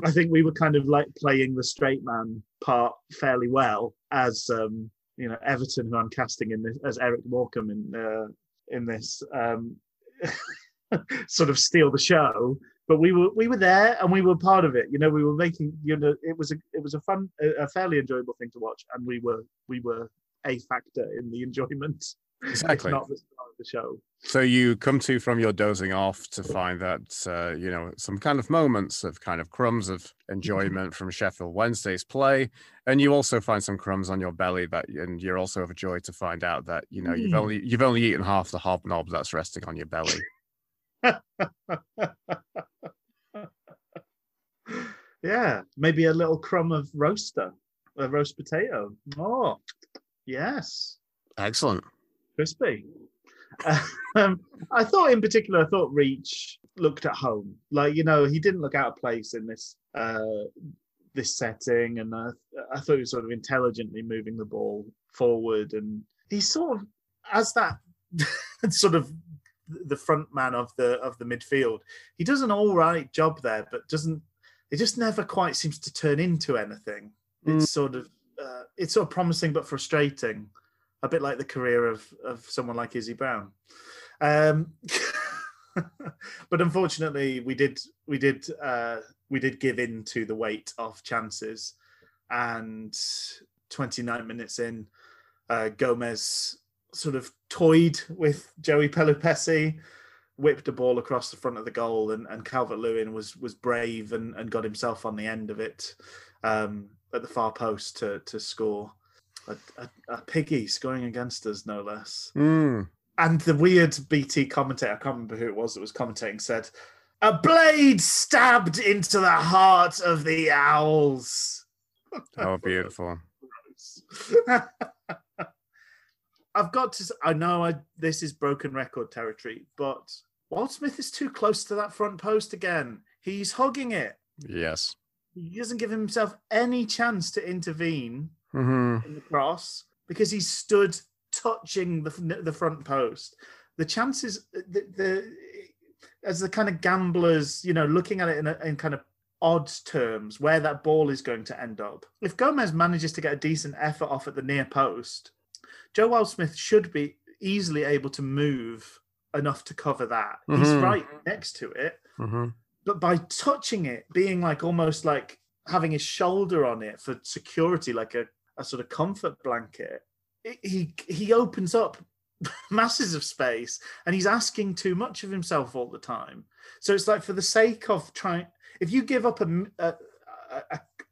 I think we were kind of like playing the straight man part fairly well as um, you know Everton, who I'm casting in this as Eric Morecambe in uh, in this. Um, sort of steal the show but we were we were there and we were part of it you know we were making you know it was a it was a fun a fairly enjoyable thing to watch and we were we were a factor in the enjoyment Exactly. not the star of the show So you come to from your dozing off to find that uh, you know some kind of moments of kind of crumbs of enjoyment from Sheffield Wednesday's play, and you also find some crumbs on your belly that, and you're also overjoyed to find out that you know you've Mm. only you've only eaten half the hobnob that's resting on your belly. yeah maybe a little crumb of roaster a roast potato oh yes Excellent. Crispy. Um, I thought, in particular, I thought Reach looked at home. Like you know, he didn't look out of place in this uh, this setting, and I, I thought he was sort of intelligently moving the ball forward, and he sort of as that sort of the front man of the of the midfield. He does an all right job there, but doesn't. It just never quite seems to turn into anything. It's sort of uh, it's sort of promising but frustrating a bit like the career of of someone like Izzy Brown. Um, but unfortunately, we did we did uh, we did give in to the weight of chances, and 29 minutes in, uh, Gomes sort of toyed with Joey Pelupessy, whipped a ball across the front of the goal, and, and Calvert Lewin was was brave and, and got himself on the end of it um, at the far post to to score. A, a, a piggy scoring against us, no less. Mm. And the weird BT commentator, I can't remember who it was that was commentating, said, A blade stabbed into the heart of the owls. Oh, beautiful. I've got to. I know I, this is broken record territory, but Wildsmith is too close to that front post again. He's hugging it. Yes. He doesn't give himself any chance to intervene hmm in the cross because he stood touching the the front post. The chances, the, the as the kind of gamblers, you know, looking at it in, a, in kind of odds terms where that ball is going to end up. If Gomes manages to get a decent effort off at the near post, Joe Wildsmith should be easily able to move enough to cover that. He's Mhm. right next to it, hmm but by touching it, being like almost like having his shoulder on it for security, like a, a sort of comfort blanket, it, he he opens up masses of space and he's asking too much of himself all the time. So it's like for the sake of trying, if you give up a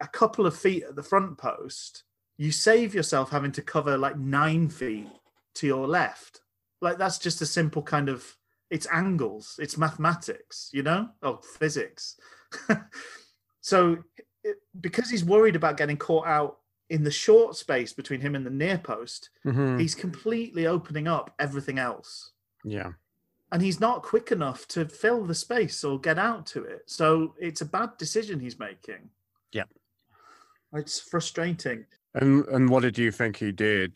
a couple of feet at the front post, you save yourself having to cover like nine feet to your left. Like that's just a simple kind of it's angles, it's mathematics, you know, or physics. so it, because he's worried about getting caught out in the short space between him and the near post, hmm he's completely opening up everything else. Yeah. And he's not quick enough to fill the space or get out to it. So it's a bad decision he's making. Yeah. It's frustrating. And and what did you think he did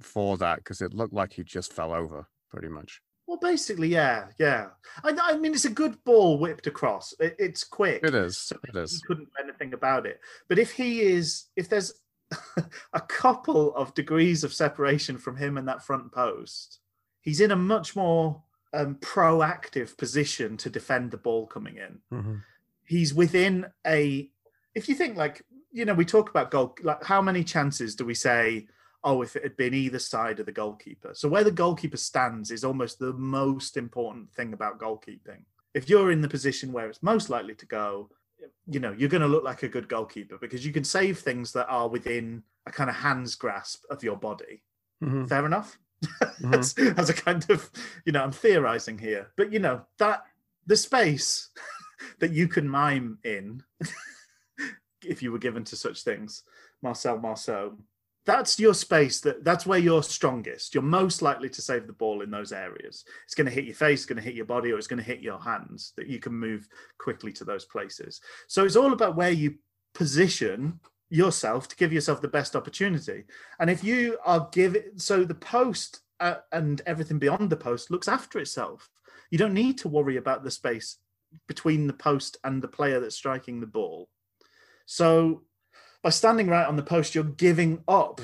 for that? Because it looked like he just fell over pretty much. Well, basically, yeah, yeah. I, I mean, it's a good ball whipped across. It, it's quick. It is. So It he is. couldn't do anything about it. But if he is, if there's a couple of degrees of separation from him and that front post, he's in a much more um, proactive position to defend the ball coming in. hmm He's within a. If you think like you know, we talk about goal. Like, how many chances do we say? Oh, if it had been either side of the goalkeeper. So where the goalkeeper stands is almost the most important thing about goalkeeping. If you're in the position where it's most likely to go, you know, you're going to look like a good goalkeeper because you can save things that are within a kind of hand's grasp of your body. hmm Fair enough. Mhm. as, as a kind of, you know, I'm theorizing here, but you know, that the space that you can mime in, if you were given to such things, Marcel Marceau, that's your space that that's where you're strongest. You're most likely to save the ball in those areas. It's going to hit your face, it's going to hit your body, or it's going to hit your hands that you can move quickly to those places. So it's all about where you position yourself to give yourself the best opportunity. And if you are giving, so the post uh, and everything beyond the post looks after itself. You don't need to worry about the space between the post and the player that's striking the ball. So by standing right on the post, you're giving up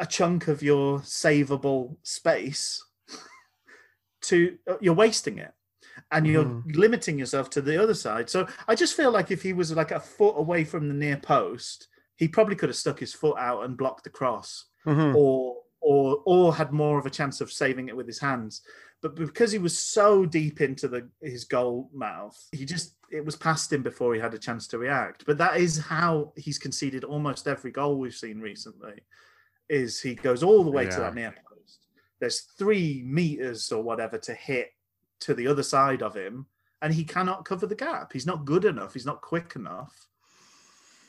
a chunk of your savable space to, uh, you're wasting it. And you're Mhm. limiting yourself to the other side. So I just feel like if he was like a foot away from the near post, he probably could have stuck his foot out and blocked the cross hmm or or or had more of a chance of saving it with his hands. But because he was so deep into the his goal mouth, he just it was past him before he had a chance to react. But that is how he's conceded almost every goal we've seen recently. Is he goes all the way to Yeah. that near post. There's three meters or whatever to hit to the other side of him, and he cannot cover the gap. He's not good enough. He's not quick enough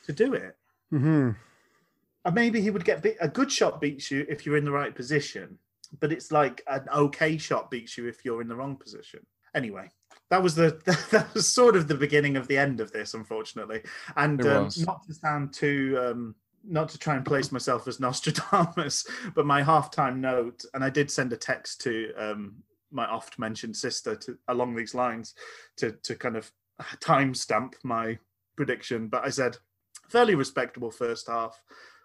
to do it. hmm And maybe he would get beat, a good shot beats you if you're in the right position, but it's like an okay shot beats you if you're in the wrong position. Anyway, that was the that was sort of the beginning of the end of this, unfortunately. And um, not to sound too um, not to try and place myself as Nostradamus, but my halftime note, and I did send a text to um, my oft mentioned sister to along these lines to to kind of timestamp my prediction. But I said fairly respectable first half,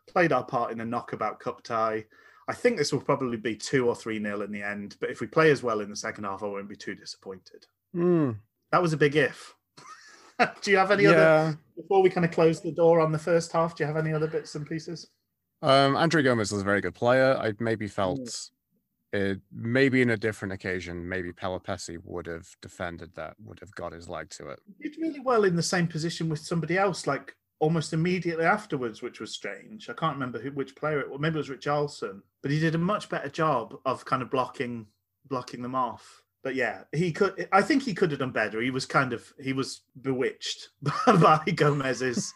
played our part in a knockabout cup tie. I think this will probably be two or three nil in the end, but if we play as well in the second half, I won't be too disappointed. Mm. That was a big if. do you have any other Yeah. before we kind of close the door on the first half? Do you have any other bits and pieces? Um, Andre Gomes was a very good player. I maybe felt it, maybe in a different occasion, maybe Pelupessy would have defended that, would have got his leg to it. He did really well in the same position with somebody else, like almost immediately afterwards, which was strange. I can't remember who, which player it was. Maybe it was Richarlison, but he did a much better job of kind of blocking blocking them off. But yeah, he could. I think he could have done better. He was kind of he was bewitched by Gomes's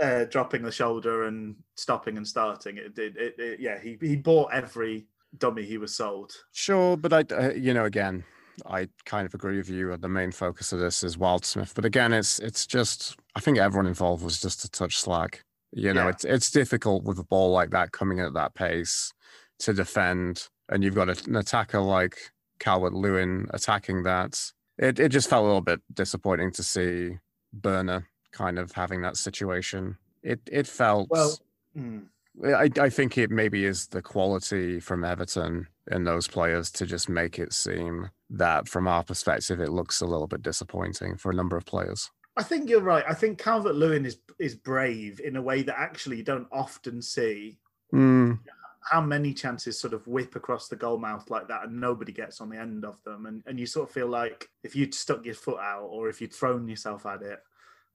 uh, dropping the shoulder and stopping and starting. It did. Yeah, he he bought every dummy he was sold. Sure, but I, uh, you know, again, I kind of agree with you. The main focus of this is Wildsmith, but again, it's it's just I think everyone involved was just a touch slack. You know, Yeah. it's it's difficult with a ball like that coming at that pace to defend, and you've got an attacker like Calvert Lewin attacking that. It it just felt a little bit disappointing to see Borner kind of having that situation. It it felt Well, mm, I, I think it maybe is the quality from Everton in those players to just make it seem that from our perspective it looks a little bit disappointing for a number of players. I think you're right. I think Calvert Lewin is is brave in a way that actually you don't often see. Mm, How many chances sort of whip across the goal mouth like that and nobody gets on the end of them? And and you sort of feel like if you'd stuck your foot out or if you'd thrown yourself at it,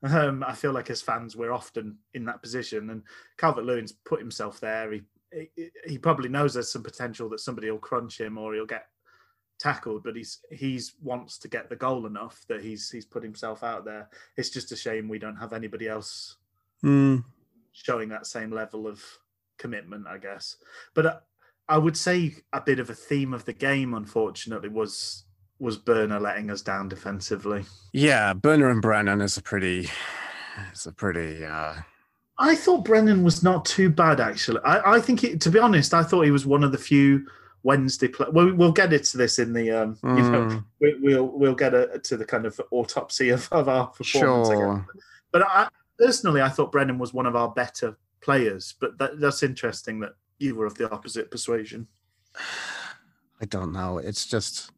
um, I feel like as fans we're often in that position. And Calvert Lewin's put himself there. He, he he probably knows there's some potential that somebody will crunch him or he'll get tackled, but he's he's wants to get the goal enough that he's he's put himself out there. It's just a shame we don't have anybody else mm, showing that same level of commitment, I guess. But uh, I would say a bit of a theme of the game, unfortunately, was was Borner letting us down defensively. yeah, Borner and Brennan is a pretty, it's a pretty. uh I thought Brennan was not too bad, actually. I, I think, he, to be honest, I thought he was one of the few Wednesday play. Well, we'll get into this in the, um, you know, mm, we, we'll we'll get a, to the kind of autopsy of, of our performance. Sure. But I personally, I thought Brennan was one of our better players. But that, that's interesting that you were of the opposite persuasion. I don't know. It's just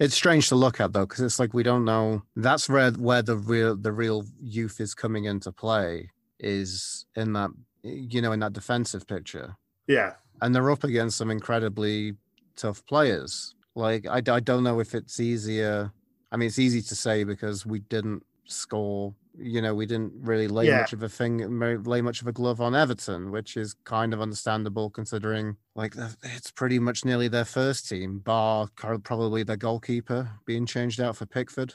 it's strange to look at though, because it's like we don't know. That's where where the real the real youth is coming into play is in that you know in that defensive picture, Yeah, and they're up against some incredibly tough players. Like I, I don't know if it's easier. I mean, it's easy to say because we didn't score. You know, we didn't really lay Yeah. much of a thing, lay much of a glove on Everton, which is kind of understandable considering like it's pretty much nearly their first team, bar probably their goalkeeper being changed out for Pickford.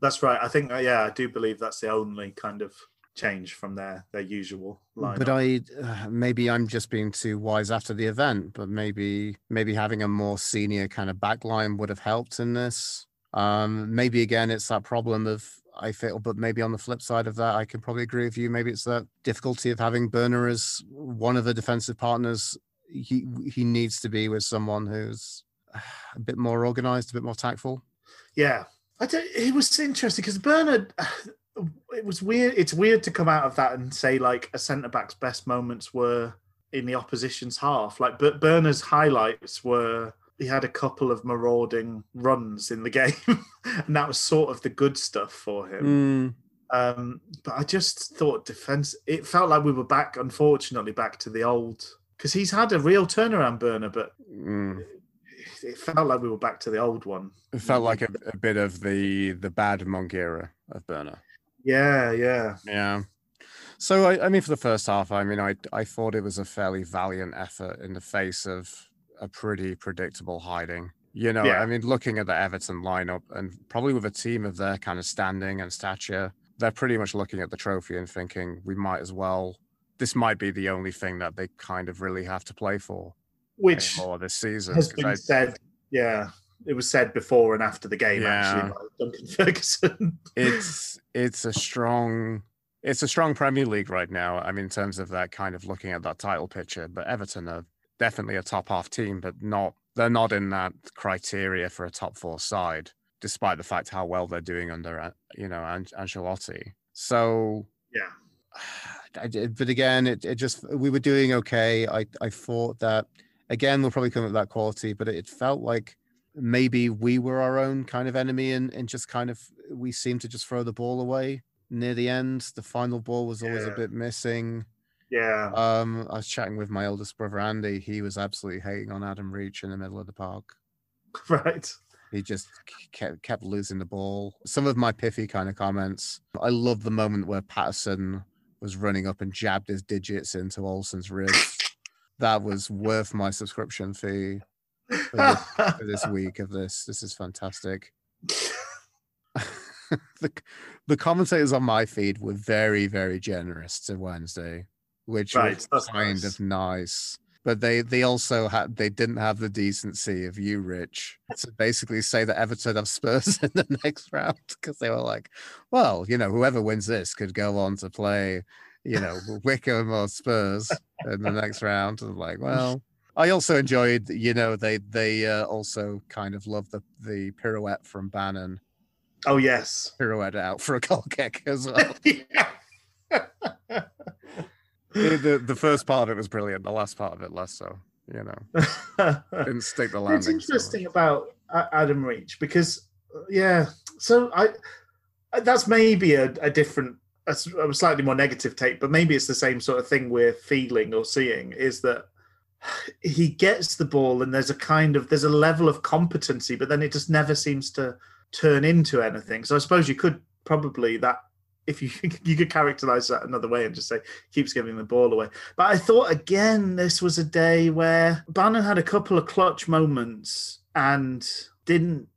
that's right. I think, uh, yeah, I do believe that's the only kind of change from their their usual line. But I uh, maybe I'm just being too wise after the event, but maybe maybe having a more senior kind of backline would have helped in this. Um, maybe again it's that problem of I feel, but maybe on the flip side of that, I can probably agree with you. Maybe it's that difficulty of having Borner as one of the defensive partners. He he needs to be with someone who's a bit more organized, a bit more tactful. Yeah, I don't, it was interesting because Borner. It was weird. It's weird to come out of that and say like a centre back's best moments were in the opposition's half. Like but Borner's highlights were he had a couple of marauding runs in the game, and that was sort of the good stuff for him. Um, but I just thought defense. It felt like we were back, unfortunately, back to the old because he's had a real turnaround Borner, but Mm. it felt like we were back to the old one. It felt like a, a bit of the the bad monk era of Borner. Yeah, yeah. Yeah. So I, I mean, for the first half, I mean, I I thought it was a fairly valiant effort in the face of a pretty predictable hiding. You know, Yeah. I mean, looking at the Everton lineup and probably with a team of their kind of standing and stature, they're pretty much looking at the trophy and thinking we might as well. This might be the only thing that they kind of really have to play for Which this season. has been I- said. Yeah, it was said before and after the game. Yeah. Actually, by Duncan Ferguson. it's it's a strong it's a strong Premier League right now. I mean, in terms of that kind of looking at that title picture, but Everton are definitely a top half team, but not they're not in that criteria for a top four side, despite the fact how well they're doing under uh, you know An- Ancelotti. So yeah, I did, but again, it, it just we were doing okay. I I thought that again we'll probably come up with that quality, but it felt like maybe we were our own kind of enemy and, and just kind of we seemed to just throw the ball away near the end. The final ball was always a bit missing. Yeah. Um, I was chatting with my eldest brother Andy. He was absolutely hating on Adam Reach in the middle of the park. right. He just kept kept losing the ball. Some of my pithy kind of comments. I love the moment where Paterson was running up and jabbed his digits into Olsen's ribs. that was worth my subscription fee for this, for this week of this. This is fantastic. the the commentators on my feed were very very generous to Wednesday, which Right, was kind nice. of nice. But they they also had they didn't have the decency of you, Rich, to basically say that Everton have Spurs in the next round because they were like, well, you know, whoever wins this could go on to play, you know, Wycombe or Spurs in the next round. And I'm like, well, I also enjoyed, you know, they they uh, also kind of loved the the pirouette from Bannan Oh yes. pirouette out for a goal kick as well. yeah. The, the first part of it was brilliant. The last part of it less so. You know, didn't stick the landing. It's interesting much. about Adam Reach because, uh, yeah. So I, I- that's maybe a, a different, a slightly more negative take, but maybe it's the same sort of thing we're feeling or seeing. Is that he gets the ball and there's a kind of there's a level of competency, but then it just never seems to turn into anything. So I suppose you could probably that. If you you could characterize that another way and just say keeps giving the ball away, but I thought again, this was a day where Bannan had a couple of clutch moments and didn't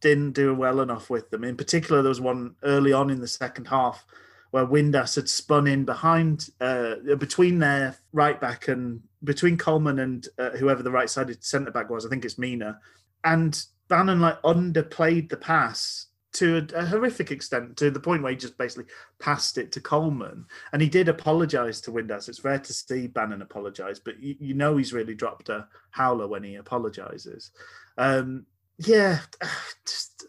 didn't do well enough with them. In particular, there was one early on in the second half where Windass had spun in behind uh, between their right back and between Coleman and uh, whoever the right sided centre back was. I think it's Mina, and Bannan like underplayed the pass to a, a horrific extent to the point where he just basically passed it to Coleman. And he did apologise to Windass. It's rare to see Bannan apologise, but you, you know he's really dropped a howler when he apologises. Um, yeah, just,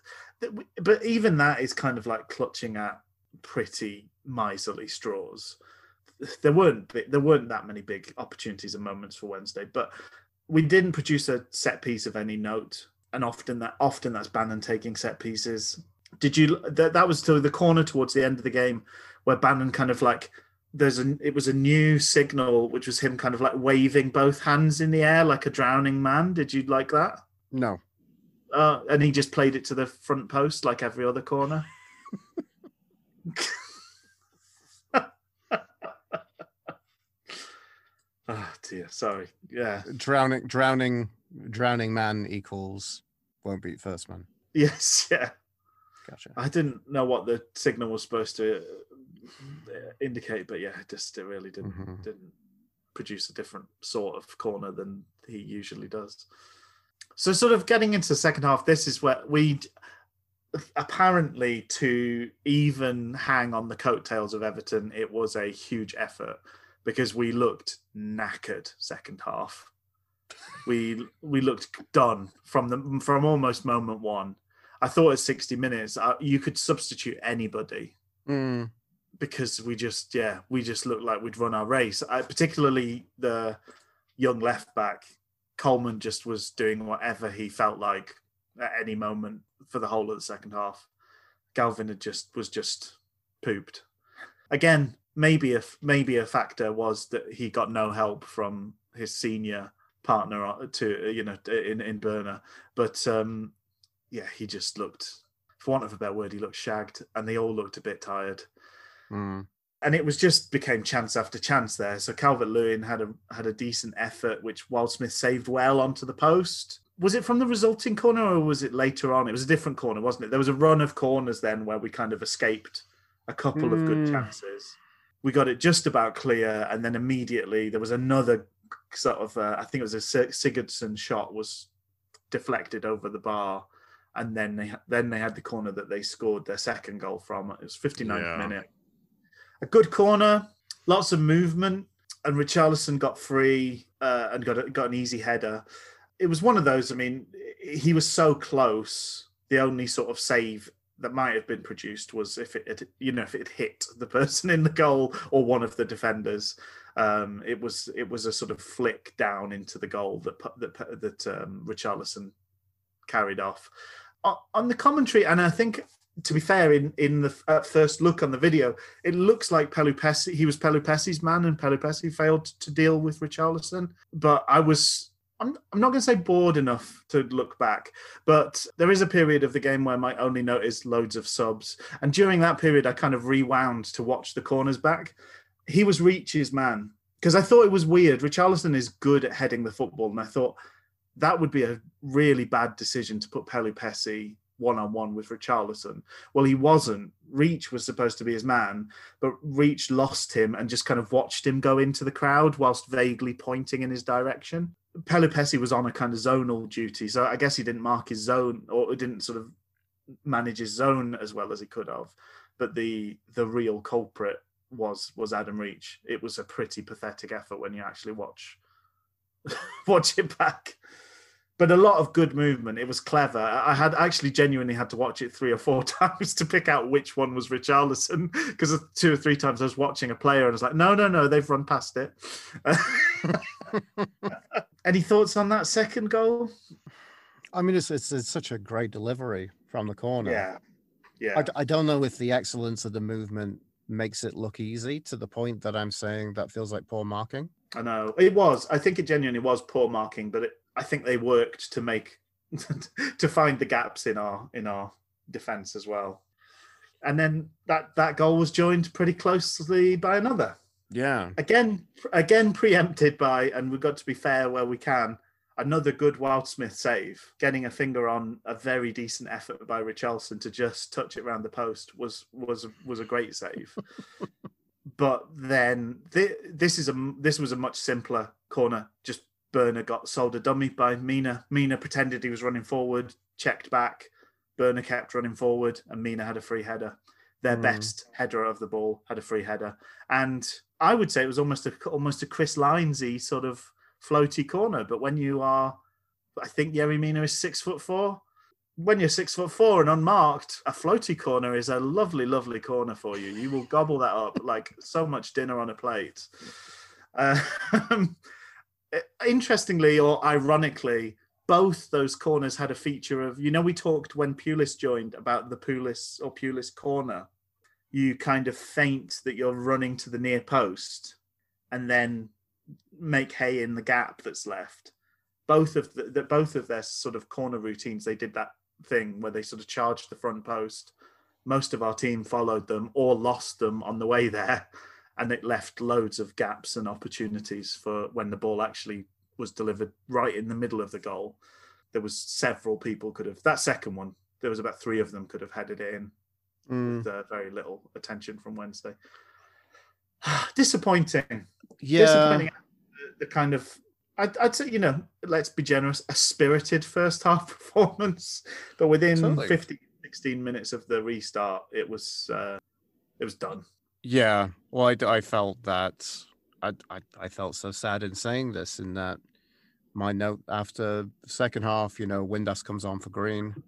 but even that is kind of like clutching at pretty miserly straws. There weren't there weren't that many big opportunities and moments for Wednesday, but we didn't produce a set piece of any note, and often that often that's Bannan taking set pieces. Did you that that was to the corner towards the end of the game where Bannan kind of like there's a it was a new signal which was him kind of like waving both hands in the air like a drowning man. Did you like that? No, Uh, and he just played it to the front post like every other corner. oh dear, sorry. Yeah. drowning, drowning, drowning man equals won't beat first man. Yes, yeah. Gotcha. I didn't know what the signal was supposed to uh, indicate, but yeah, just it really didn't Mhm. didn't produce a different sort of corner than he usually does. So, sort of getting into the second half, this is where we apparently to even hang on the coattails of Everton, it was a huge effort because we looked knackered second half. We we looked done from the from almost moment one. I thought at 60 minutes uh, you could substitute anybody Mm, because we just yeah we just looked like we'd run our race. I, particularly the young left back Coleman just was doing whatever he felt like at any moment for the whole of the second half. Galvin had just was just pooped. Again, maybe a maybe a factor was that he got no help from his senior partner uh, to you know in in Borner, but um, yeah, he just looked, for want of a better word, he looked shagged, and they all looked a bit tired mm. and it was just became chance after chance there. So Calvert Lewin had a had a decent effort, which Wildsmith saved well onto the post. Was it from the resulting corner or was it later on? It was a different corner, wasn't it? There was a run of corners then where we kind of escaped a couple of good Hmm. chances. We got it just about clear, and then immediately there was another sort of uh, I think it was a Sig- Sigurdsson shot was deflected over the bar, and then they then they had the corner that they scored their second goal from. It was 59th Yeah. minute a good corner, lots of movement, and Richarlison got free uh, and got a, got an easy header. It was one of those. I mean, he was so close. The only sort of save that might have been produced was if it, had, you know, if it had hit the person in the goal or one of the defenders. Um, it was it was a sort of flick down into the goal that that that um, Richarlison carried off. On, the commentary, and I think to be fair, in in the at first look on the video, it looks like Pelupessy. He was Pelupessy's man, and Pelupessy failed to deal with Richarlison. But I was. I'm, I'm not going to say bored enough to look back, but there is a period of the game where my only note is loads of subs. And during that period, I kind of rewound to watch the corners back. He was Reach's man because I thought it was weird. Richarlison is good at heading the football, and I thought that would be a really bad decision to put Pelupessy one on one with Richarlison. Well, he wasn't. Reach was supposed to be his man, but Reach lost him and just kind of watched him go into the crowd whilst vaguely pointing in his direction. Pelupessy was on a kind of zonal duty, so I guess he didn't mark his zone or didn't sort of manage his zone as well as he could have. But the the real culprit was was Adam Reach. It was a pretty pathetic effort when you actually watch watch it back. But a lot of good movement. It was clever. I had actually genuinely had to watch it three or four times to pick out which one was Richarlison because two or three times I was watching a player and I was like, no, no, no, they've run past it. Any thoughts on that second goal? I mean, it's, it's, it's such a great delivery from the corner. Yeah, yeah. I, I don't know if the excellence of the movement makes it look easy to the point that I'm saying that feels like poor marking. I know it was. I think it genuinely was poor marking, but it, I think they worked to make to find the gaps in our in our defense as well. And then that that goal was joined pretty closely by another. Yeah. Again, again preempted by, and we've got to be fair where we can. Another good Wildsmith save, getting a finger on a very decent effort by Richarlison to just touch it around the post was was was a great save. but then th- this is a this was a much simpler corner. Just Borner got sold a dummy by Mina. Mina pretended he was running forward, checked back. Borner kept running forward, and Mina had a free header. Their Mm. best header of the ball had a free header, and I would say it was almost a almost a Chris Linesy sort of floaty corner. But when you are, I think Yerry Mina is six foot four. When you're six foot four and unmarked, a floaty corner is a lovely, lovely corner for you. You will gobble that up like so much dinner on a plate. Uh, interestingly or ironically, both those corners had a feature of, you know, we talked when Pulis joined about the Pulis or Pulis corner. You kind of feint that you're running to the near post and then make hay in the gap that's left. Both of the, the both of their sort of corner routines, they did that thing where they sort of charged the front post. Most of our team followed them or lost them on the way there, and it left loads of gaps and opportunities for when the ball actually was delivered right in the middle of the goal. There was several people could have that second one. There was about three of them could have headed it in Mm, with uh, very little attention from Wednesday. Disappointing. yeah. Disappointing. The, the kind of I'd, I'd say you know let's be generous a spirited first half performance, but within Totally. 50, 16 minutes of the restart, it was uh, it was done. Yeah. Well, I, I felt that I, I I felt so sad in saying this in that my note after the second half, you know, Windass comes on for Green.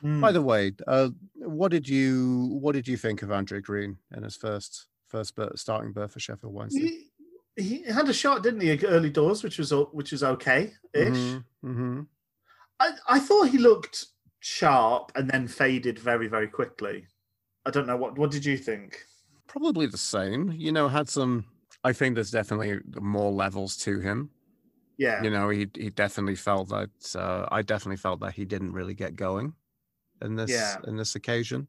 Hmm. By the way, uh, what did you what did you think of Andrew Green in his first first starting berth for Sheffield Wednesday? he, he had a shot, didn't he, early doors, which was which was okay ish. hmm I, I thought he looked sharp and then faded very very quickly. I don't know what what did you think? Probably the same. You know, had some. I think there's definitely more levels to him. Yeah, You know, he he definitely felt that. Uh, I definitely felt that he didn't really get going in this Yeah. in this occasion.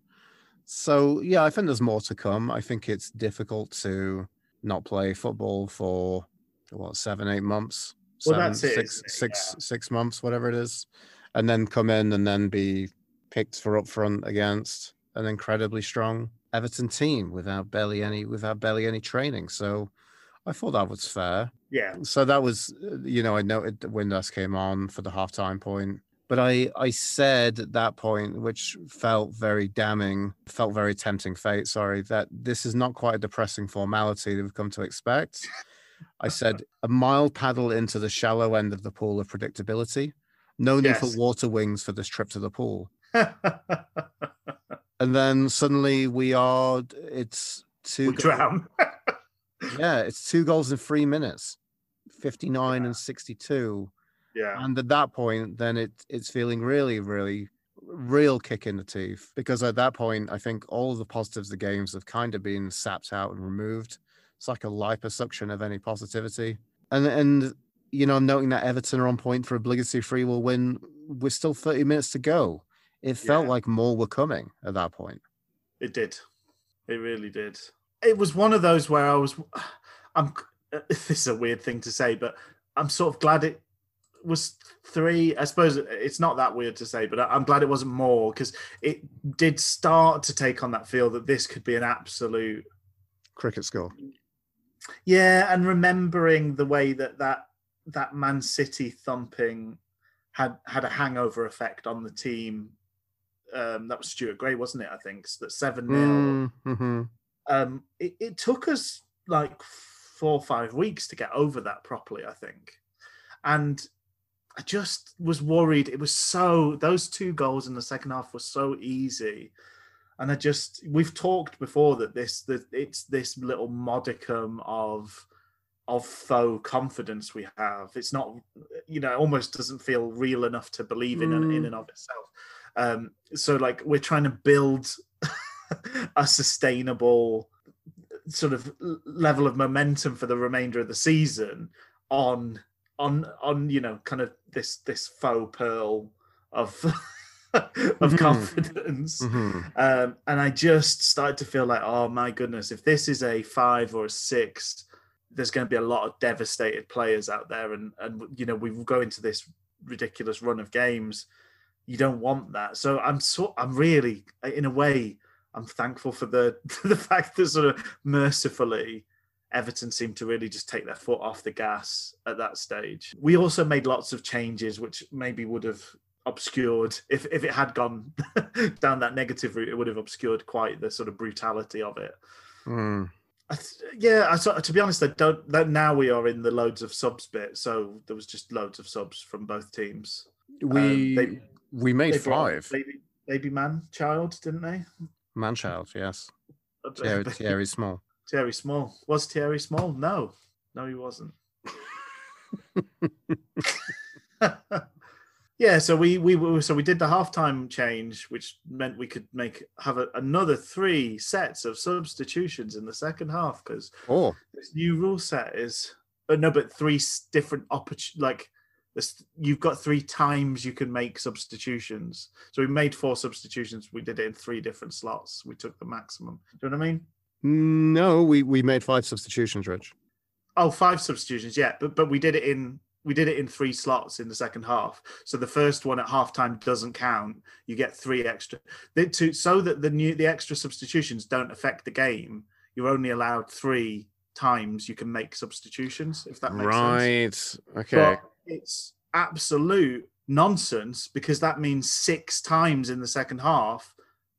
So yeah, I think there's more to come. I think it's difficult to not play football for what seven, eight months, Well, seven, that's it, six, it? six, six months, whatever it is, and then come in and then be picked for up front against an incredibly strong Everton team without barely any without barely any training. So I thought that was fair. yeah, So that was, uh, you know, I noted that Windass came on for the halftime point, but I I said at that point, which felt very damning, felt very tempting fate. Sorry, that this is not quite a depressing formality that we've come to expect. I said a mild paddle into the shallow end of the pool of predictability. No need Yes. for water wings for this trip to the pool. And then suddenly we are. It's two. we drown. Yeah, it's two goals in three minutes, fifty-nine Yeah. and sixty-two. yeah, And at that point, then it it's feeling really, really, real kick in the teeth. Because at that point, I think all of the positives of the games have kind of been sapped out and removed. It's like a liposuction of any positivity. And and you know, noting that Everton are on point for obligatory free will win we're still 30 minutes to go. It felt Yeah. like more were coming at that point. it did. It really did. It was one of those where I was. I'm. Uh, this is a weird thing to say, but I'm sort of glad it was three. I suppose it's not that weird to say, but I'm glad it wasn't more because it did start to take on that feel that this could be an absolute Cricket score. Yeah, and remembering the way that that that Man City thumping had had a hangover effect on the team. Um, that was Stuart Gray, wasn't it? I think S- that seven 0 Mm-hmm. Um, it, it took us like four or five weeks to get over that properly. I think, and I just was worried. It was so those two goals in the second half were so easy, and I just we've talked before that this that it's this little modicum of of faux confidence we have. It's not, you know, it almost doesn't feel real enough to believe in in and of itself. Um, so like we're trying to build a sustainable sort of level of momentum for the remainder of the season on on on you know kind of this this faux pearl of of mm-hmm. confidence mm-hmm. um, and i just started to feel like oh my goodness if this is a five or a six there's going to be a lot of devastated players out there and and you know we go into this ridiculous run of games you don't want that so i'm so i'm really in a way i'm thankful for the the fact that sort of mercifully Everton seemed to really just take their foot off the gas at that stage. We also made lots of changes, which maybe would have obscured if if it had gone down that negative route, it would have obscured quite the sort of brutality of it. Mm. I th- yeah, I to be honest, I don't. That now we are in the loads of subs bit, so there was just loads of subs from both teams. We um, they, we made they five. Baby, baby man child, didn't they? Man child, yes. Thierry, Thierry Small. Thierry Small. Was Thierry Small? No. No, he wasn't. yeah, so we we were, so we did the halftime change, which meant we could make have a, another three sets of substitutions in the second half because oh. this new rule set is uh, no, but three different opportunities. Like you've got three times you can make substitutions. So we made four substitutions. We did it in three different slots. We took the maximum. Do you know what I mean? No, we we made five substitutions, Rich. Oh, five substitutions, yeah, but but we did it in we did it in three slots in the second half. So the first one at halftime doesn't count. You get three extra. The, to, so that the new the extra substitutions don't affect the game. You're only allowed three times you can make substitutions. If that makes right. sense. Right. Okay. But it's absolute nonsense because that means six times in the second half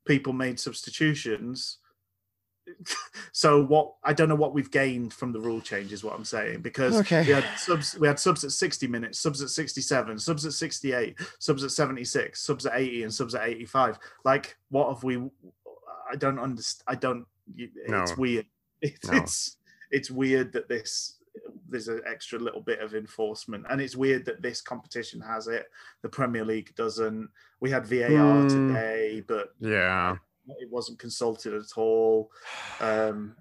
people made substitutions so what I don't know what we've gained from the rule change is what I'm saying because okay. we had subs we had subs at 60 minutes, subs at 67, subs at 68, subs at 76, subs at 80, and subs at 85. Like what have we? I don't understand. I don't. It's no. weird. It's, no. it's it's weird that this there's an extra little bit of enforcement and it's weird that this competition has it the premier league doesn't we had var mm, today but yeah it wasn't consulted at all. Um,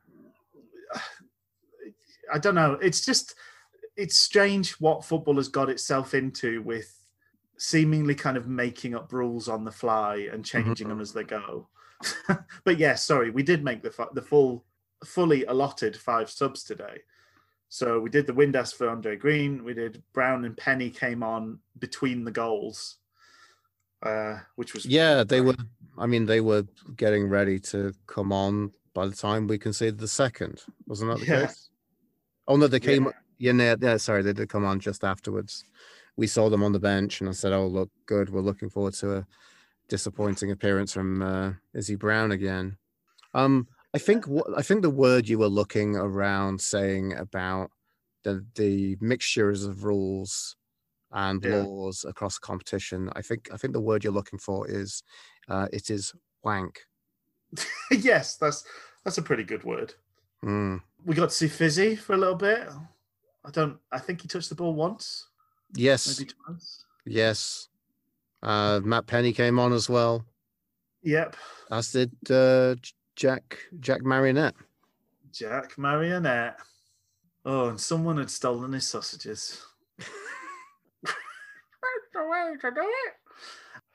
I don't know. It's just it's strange what football has got itself into with seemingly kind of making up rules on the fly and changing mm-hmm. them as they go. but yeah, sorry, we did make the the full fully allotted five subs today. So we did the Windass for Andre Green. We did Brown and Penney came on between the goals, uh, which was yeah. They were I mean, they were getting ready to come on by the time we conceded the second, wasn't that the yeah. case? Oh no, they came. Yeah. yeah, yeah, sorry, they did come on just afterwards. We saw them on the bench, and I said, "Oh, look, good. We're looking forward to a disappointing appearance from uh, Izzy Brown again." Um, I think what I think the word you were looking around saying about the the mixtures of rules and yeah. laws across competition. I think I think the word you're looking for is uh, it is wank. yes, that's that's a pretty good word. Mm. We got to see Fizzy for a little bit. I don't. I think he touched the ball once. Yes. Maybe twice. Yes. Uh, Matt Penney came on as well. Yep. As did uh, Jack Jack Marionette. Jack Marionette. Oh, and someone had stolen his sausages. That's the way to do it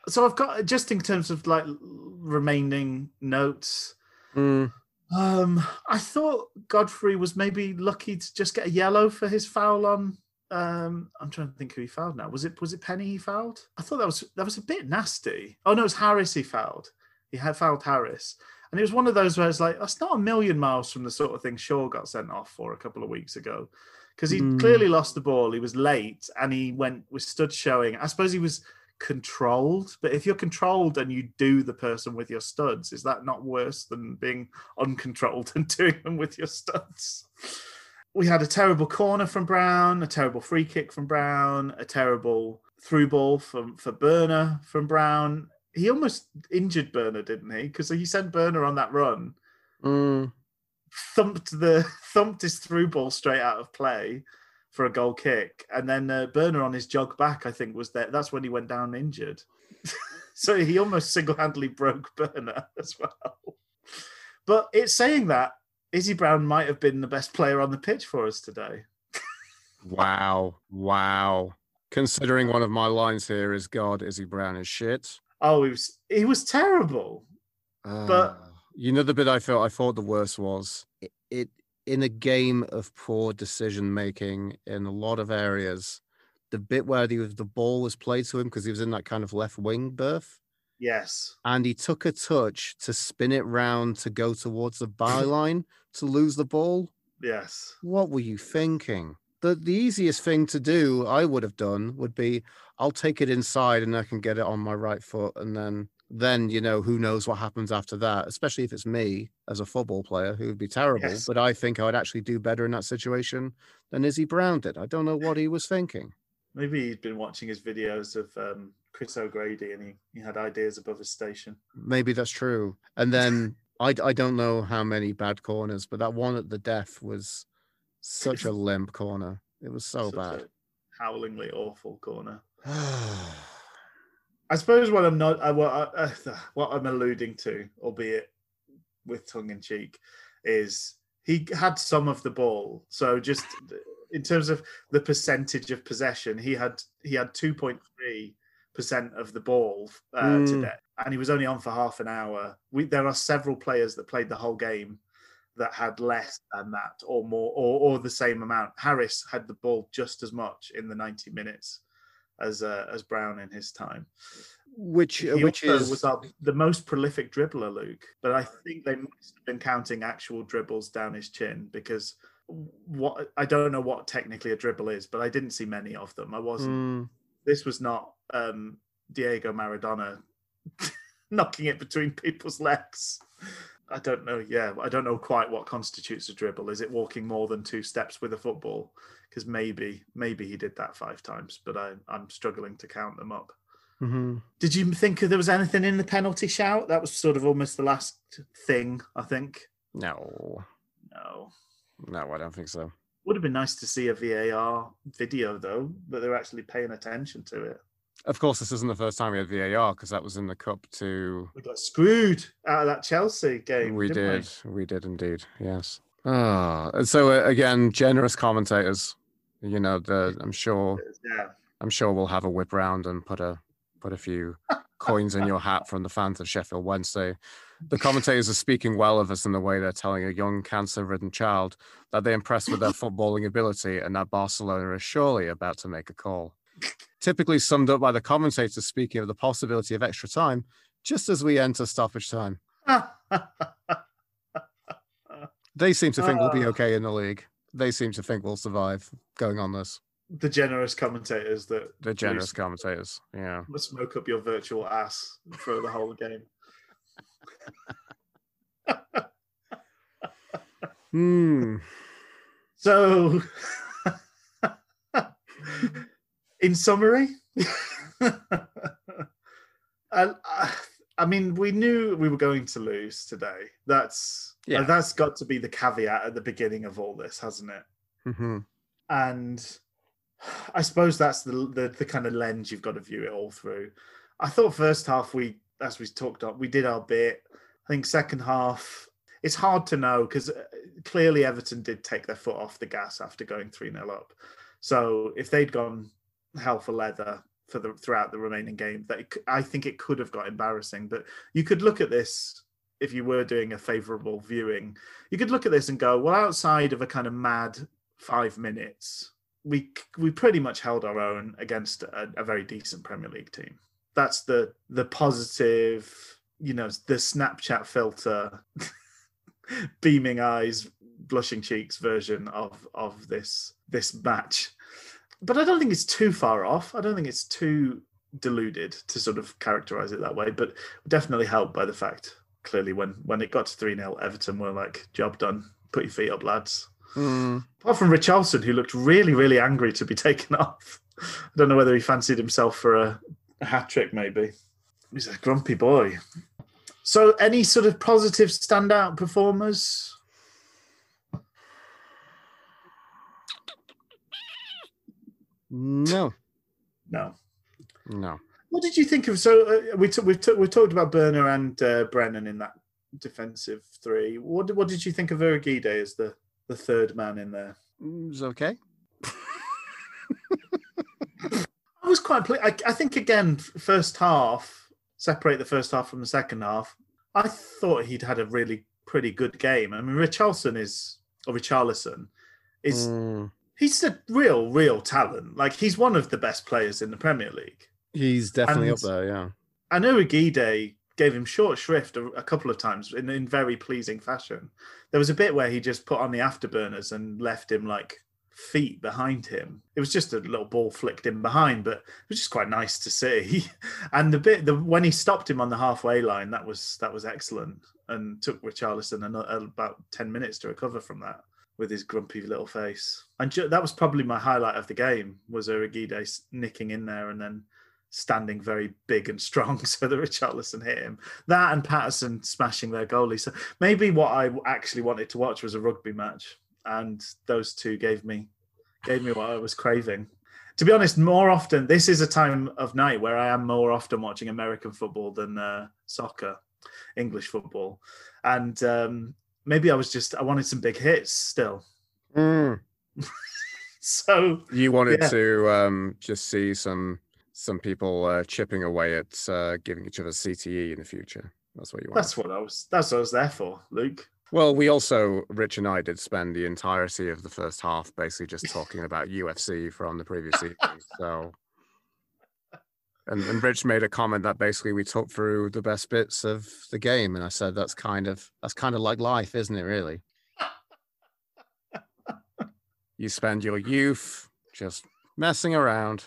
so I've got just in terms of like remaining notes. Mm. Um, I thought Godfrey was maybe lucky to just get a yellow for his foul on. Um, I'm trying to think who he fouled now. Was it was it Penney he fouled? I thought that was that was a bit nasty. Oh no, it was Harris he fouled. He had fouled Harris. And it was one of those where it's like, that's not a million miles from the sort of thing Shaw got sent off for a couple of weeks ago. Because he mm. clearly lost the ball. He was late and he went was stood showing. I suppose he was controlled. But if you're controlled and you do the person with your studs, is that not worse than being uncontrolled and doing them with your studs? We had a terrible corner from Brown, a terrible free kick from Brown, a terrible through ball from for Borner from Brown. He almost injured Borner, didn't he? Because he sent Borner on that run, Mm, thumped the thumped his through ball straight out of play for a goal kick, and then uh, Borner on his jog back, I think, was there. That's when he went down injured. so he almost single handedly broke Borner as well. But it's saying that Izzy Brown might have been the best player on the pitch for us today. wow. Wow. Considering one of my lines here is God, Izzy Brown is shit. Oh, he was he was terrible. Uh, you know the bit I felt I thought the worst was it, it in a game of poor decision making in a lot of areas. The bit where the the ball was played to him because he was in that kind of left wing berth, Yes. and he took a touch to spin it round to go towards the byline to lose the ball. Yes. What were you thinking? The the easiest thing to do, I would have done, would be I'll take it inside and I can get it on my right foot, and then then you know who knows what happens after that. Especially if it's me as a football player, who would be terrible. Yes. But I think I would actually do better in that situation than Izzy Brown did. I don't know what he was thinking. Maybe he'd been watching his videos of um, Chris O'Grady and he, he had ideas above his station. Maybe that's true. And then I I don't know how many bad corners, but that one at the death was such a limp corner. It was so Such bad. howlingly awful corner. I suppose what I'm not, uh, what, I, uh, what I'm alluding to, albeit with tongue in cheek, is he had some of the ball. So just in terms of the percentage of possession, he had he had 2.3 percent of the ball uh, Mm. today, and he was only on for half an hour. We, there are several players that played the whole game that had less than that or more or, or the same amount. Harris had the ball just as much in the 90 minutes as uh, as Brown in his time. which He which is was our, the most prolific dribbler, Luke. But I think they must have been counting actual dribbles down his chin because what I don't know what technically a dribble is, but I didn't see many of them. I wasn't. Mm, This was not um, Diego Maradona knocking it between people's legs. I don't know. Yeah, I don't know quite what constitutes a dribble. Is it walking more than two steps with a football? Because maybe, maybe he did that five times, but I, I'm struggling to count them up. mhm. Did you think there was anything in the penalty shout? That was sort of almost the last thing, I think. No, No. no, I don't think so. Would have been nice to see a VAR video though, that they're actually paying attention to it. Of course, this isn't the first time we had VAR because that was in the cup to. We got screwed out of that Chelsea game. We did, we did indeed. Yes. Ah, so uh, again, generous commentators. You know, the I'm sure Yeah. I'm sure we'll have a whip round and put a put a few coins in your hat from the fans of Sheffield Wednesday. The commentators are speaking well of us in the way they're telling a young cancer-ridden child that they're impressed with their footballing ability and that Barcelona is surely about to make a call. Typically summed up by the commentators speaking of the possibility of extra time, just as we enter stoppage time. They seem to think we'll be Ah. okay in the league. They seem to think we'll survive going on this. the generous commentators that The generous commentators. Yeah. must smoke up your virtual ass for the whole game. Hmm. So, in summary, I, I mean, we knew we were going to lose today. That's Yeah. that's got to be the caveat at the beginning of all this, hasn't it? hmm And I suppose that's the, the the kind of lens you've got to view it all through. I thought first half we, as we talked up, we did our bit. I think second half, it's hard to know because clearly Everton did take their foot off the gas after going three 0 up. So if they'd gone hell for leather for the throughout the remaining game, that it I think it could have got embarrassing. But you could look at this if you were doing a favourable viewing. You could look at this and go, well, outside of a kind of mad five minutes, we we pretty much held our own against a, a very decent Premier League team. That's the the positive, you know, the Snapchat filter, beaming eyes, blushing cheeks version of of this this match. But I don't think it's too far off. I don't think it's too deluded to sort of characterize it that way. But definitely helped by the fact clearly when when it got to three 0 Everton were like, job done. Put your feet up, lads Mm. apart from Richarlison, who looked really, really angry to be taken off. I don't know whether he fancied himself for a, a hat trick, maybe. He's a grumpy boy. So, any sort of positive standout performers? No, No. no. What did you think of? So uh, we t- we've t- we talked about Borner and uh, Brennan in that defensive three. What did- what did you think of Urhoghide as the the third man in there? Mm, It's okay. I was quite. Ple- I, I think again, first half. Separate the first half from the second half. I thought he'd had a really pretty good game. I mean, Richarlison is or Richarlison is Mm, he's a real real talent. Like he's one of the best players in the Premier League. he's definitely And- up there. Yeah. And Urhoghide gave him short shrift a, a couple of times in, in very pleasing fashion. There was a bit where he just put on the afterburners and left him like feet behind him. It was just a little ball flicked in behind, but it was just quite nice to see. And the bit the when he stopped him on the halfway line, that was that was excellent, and took Richarlison an, about ten minutes to recover from that with his grumpy little face. And ju- that was probably my highlight of the game was Urhoghide s- nicking in there and then standing very big and strong so that Richarlison hit him. That and Paterson smashing their goalie. So maybe what I actually wanted to watch was a rugby match, and those two gave me gave me what I was craving. To be honest, more often this is a time of night where I am more often watching American football than uh, soccer, English football, and um, maybe I was just I wanted some big hits still. Mm. So You wanted Yeah. to um, just see some some people uh, chipping away at uh, giving each other CTE in the future. That's what you want. that's what I was. That's what I was there for, Luke. Well, we also, Rich and I did spend the entirety of the first half basically just talking about UFC from the previous season. So, and, and Rich made a comment that basically we talked through the best bits of the game, and I said that's kind of that's kind of like life, isn't it? Really, you spend your youth just messing around,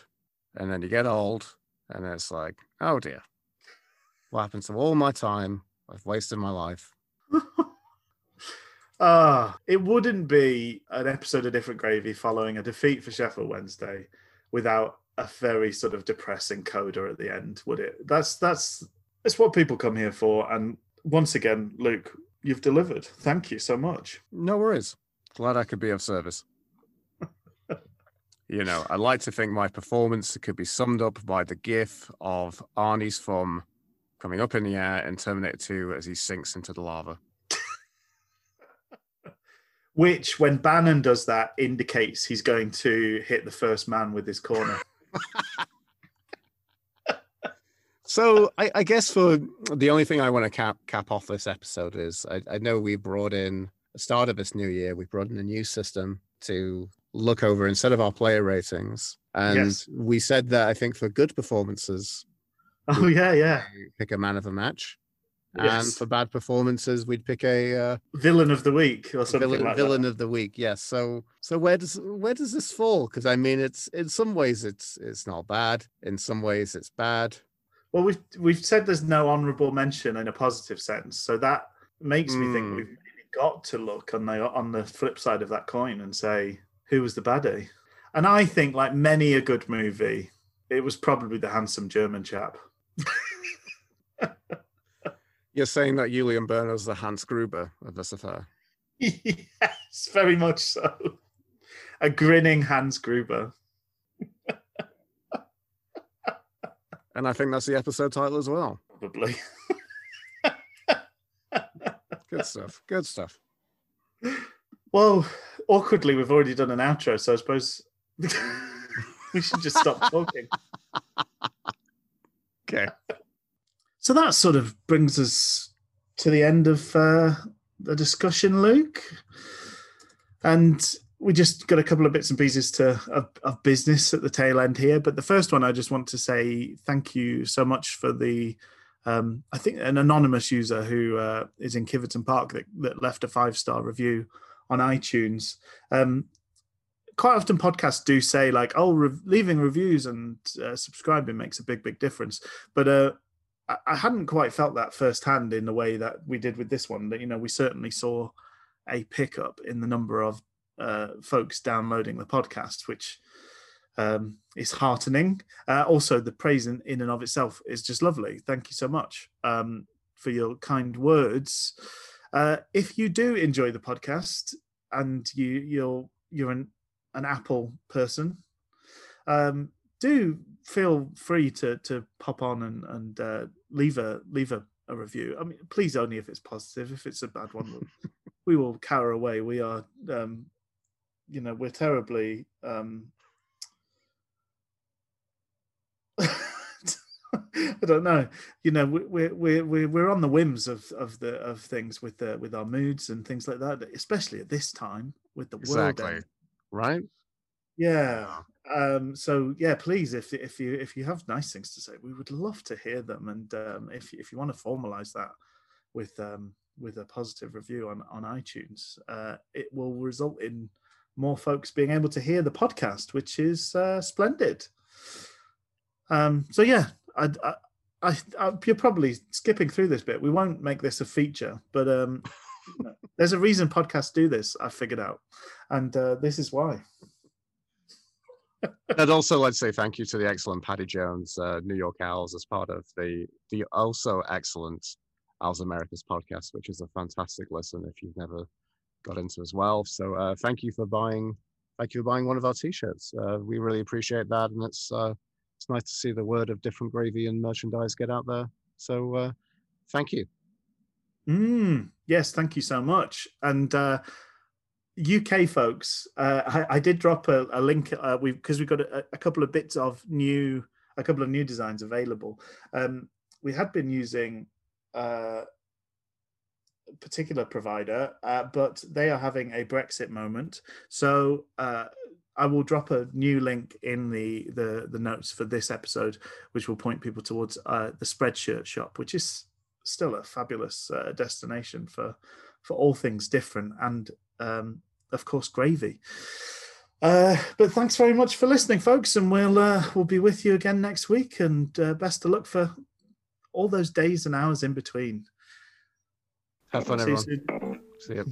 and then you get old, and it's like, oh dear, what happened to all my time? I've wasted my life. Ah, it wouldn't be an episode of Different Gravy following a defeat for Sheffield Wednesday without a very sort of depressing coda at the end, would it? That's that's that's what people come here for. And once again, Luke, you've delivered. Thank you so much. No worries. Glad I could be of service. you know, I like to think my performance could be summed up by the gif of Arnie's thumb coming up in the air in Terminator 2 as he sinks into the lava. Which, when Bannan does that, indicates he's going to hit the first man with his corner. So I, I guess for the only thing I want to cap cap off this episode is I, I know we brought in the start of this new year, we brought in a new system to look over instead of our player ratings. And Yes. we said that I think for good performances, oh yeah, yeah. pick a man of the match. And for bad performances, we'd pick a uh, Villain of the week or something villain, like villain of the week. Yes. So so where does where does this fall? Because I mean, it's in some ways it's it's not bad. In some ways, it's bad. Well, we've we've said there's no honourable mention in a positive sense, so that makes me think Hmm. we've really got to look on the on the flip side of that coin and say who was the baddie. And I think, like many a good movie, it was probably the handsome German chap. You're saying that Julian Borner's the Hans Gruber of this affair. yes, very much so. A grinning Hans Gruber. And I think that's the episode title as well. Probably. Good stuff. Good stuff. Well, awkwardly, we've already done an outro, so I suppose we should just stop talking. Okay. So that sort of brings us to the end of uh, the discussion, Luke. And we just got a couple of bits and pieces to of, of business at the tail end here. But the first one, I just want to say thank you so much for the. Um, I think an anonymous user who uh, is in Kiveton Park that, that left a five star review on iTunes. Um, quite often podcasts do say like, "Oh, re- leaving reviews and uh, subscribing makes a big, big difference." But uh, I, hadn't quite felt that firsthand in the way that we did with this one. That you know, we certainly saw a pickup in the number of uh, folks downloading the podcast, which um, is heartening. Uh, also, the praise in, in and of itself is just lovely. Thank you so much um, for your kind words. Uh, if you do enjoy the podcast and you you're you're an, an Apple person, um, do feel free to to pop on and and uh, leave a leave a, a review. I mean, please only if it's positive. If it's a bad one, we, will cower away. We are, um, you know, we're terribly. Um, I don't know. You know, we're we're we're we're on the whims of of the of things with the with our moods and things like that, especially at this time with the Exactly. world. end. Right? Yeah. Um, so yeah, please, if if you if you have nice things to say, we would love to hear them. And um, if if you want to formalize that with um, with a positive review on on iTunes, uh, it will result in more folks being able to hear the podcast, which is uh, splendid. Um, so yeah, I, I, I, I, you're probably skipping through this bit. We won't make this a feature, but um, there's a reason podcasts do this. I figured out, and uh, this is why. And also, let's say thank you to the excellent Paddy Jones, uh, New York Owls, as part of the the also excellent Owls Americas podcast, which is a fantastic listen if you've never got into as well. So uh, thank you for buying, thank you for buying one of our t-shirts. Uh, we really appreciate that, and it's uh, it's nice to see the word of different gravy and merchandise get out there. So uh, thank you. Mm, yes, thank you so much. And uh, UK folks, uh, I, I did drop a, a link. Uh, we because we've got a, a couple of bits of new, a couple of new designs available. Um, we had been using uh, a particular provider, uh, but they are having a Brexit moment. So uh, I will drop a new link in the the the notes for this episode, which will point people towards uh, the Spreadshirt shop, which is still a fabulous uh, destination for for all things different and um, of course gravy. Uh, but thanks very much for listening, folks, and we'll uh, we'll be with you again next week. And uh, best of luck for all those days and hours in between. Have fun, See you everyone. soon. See you.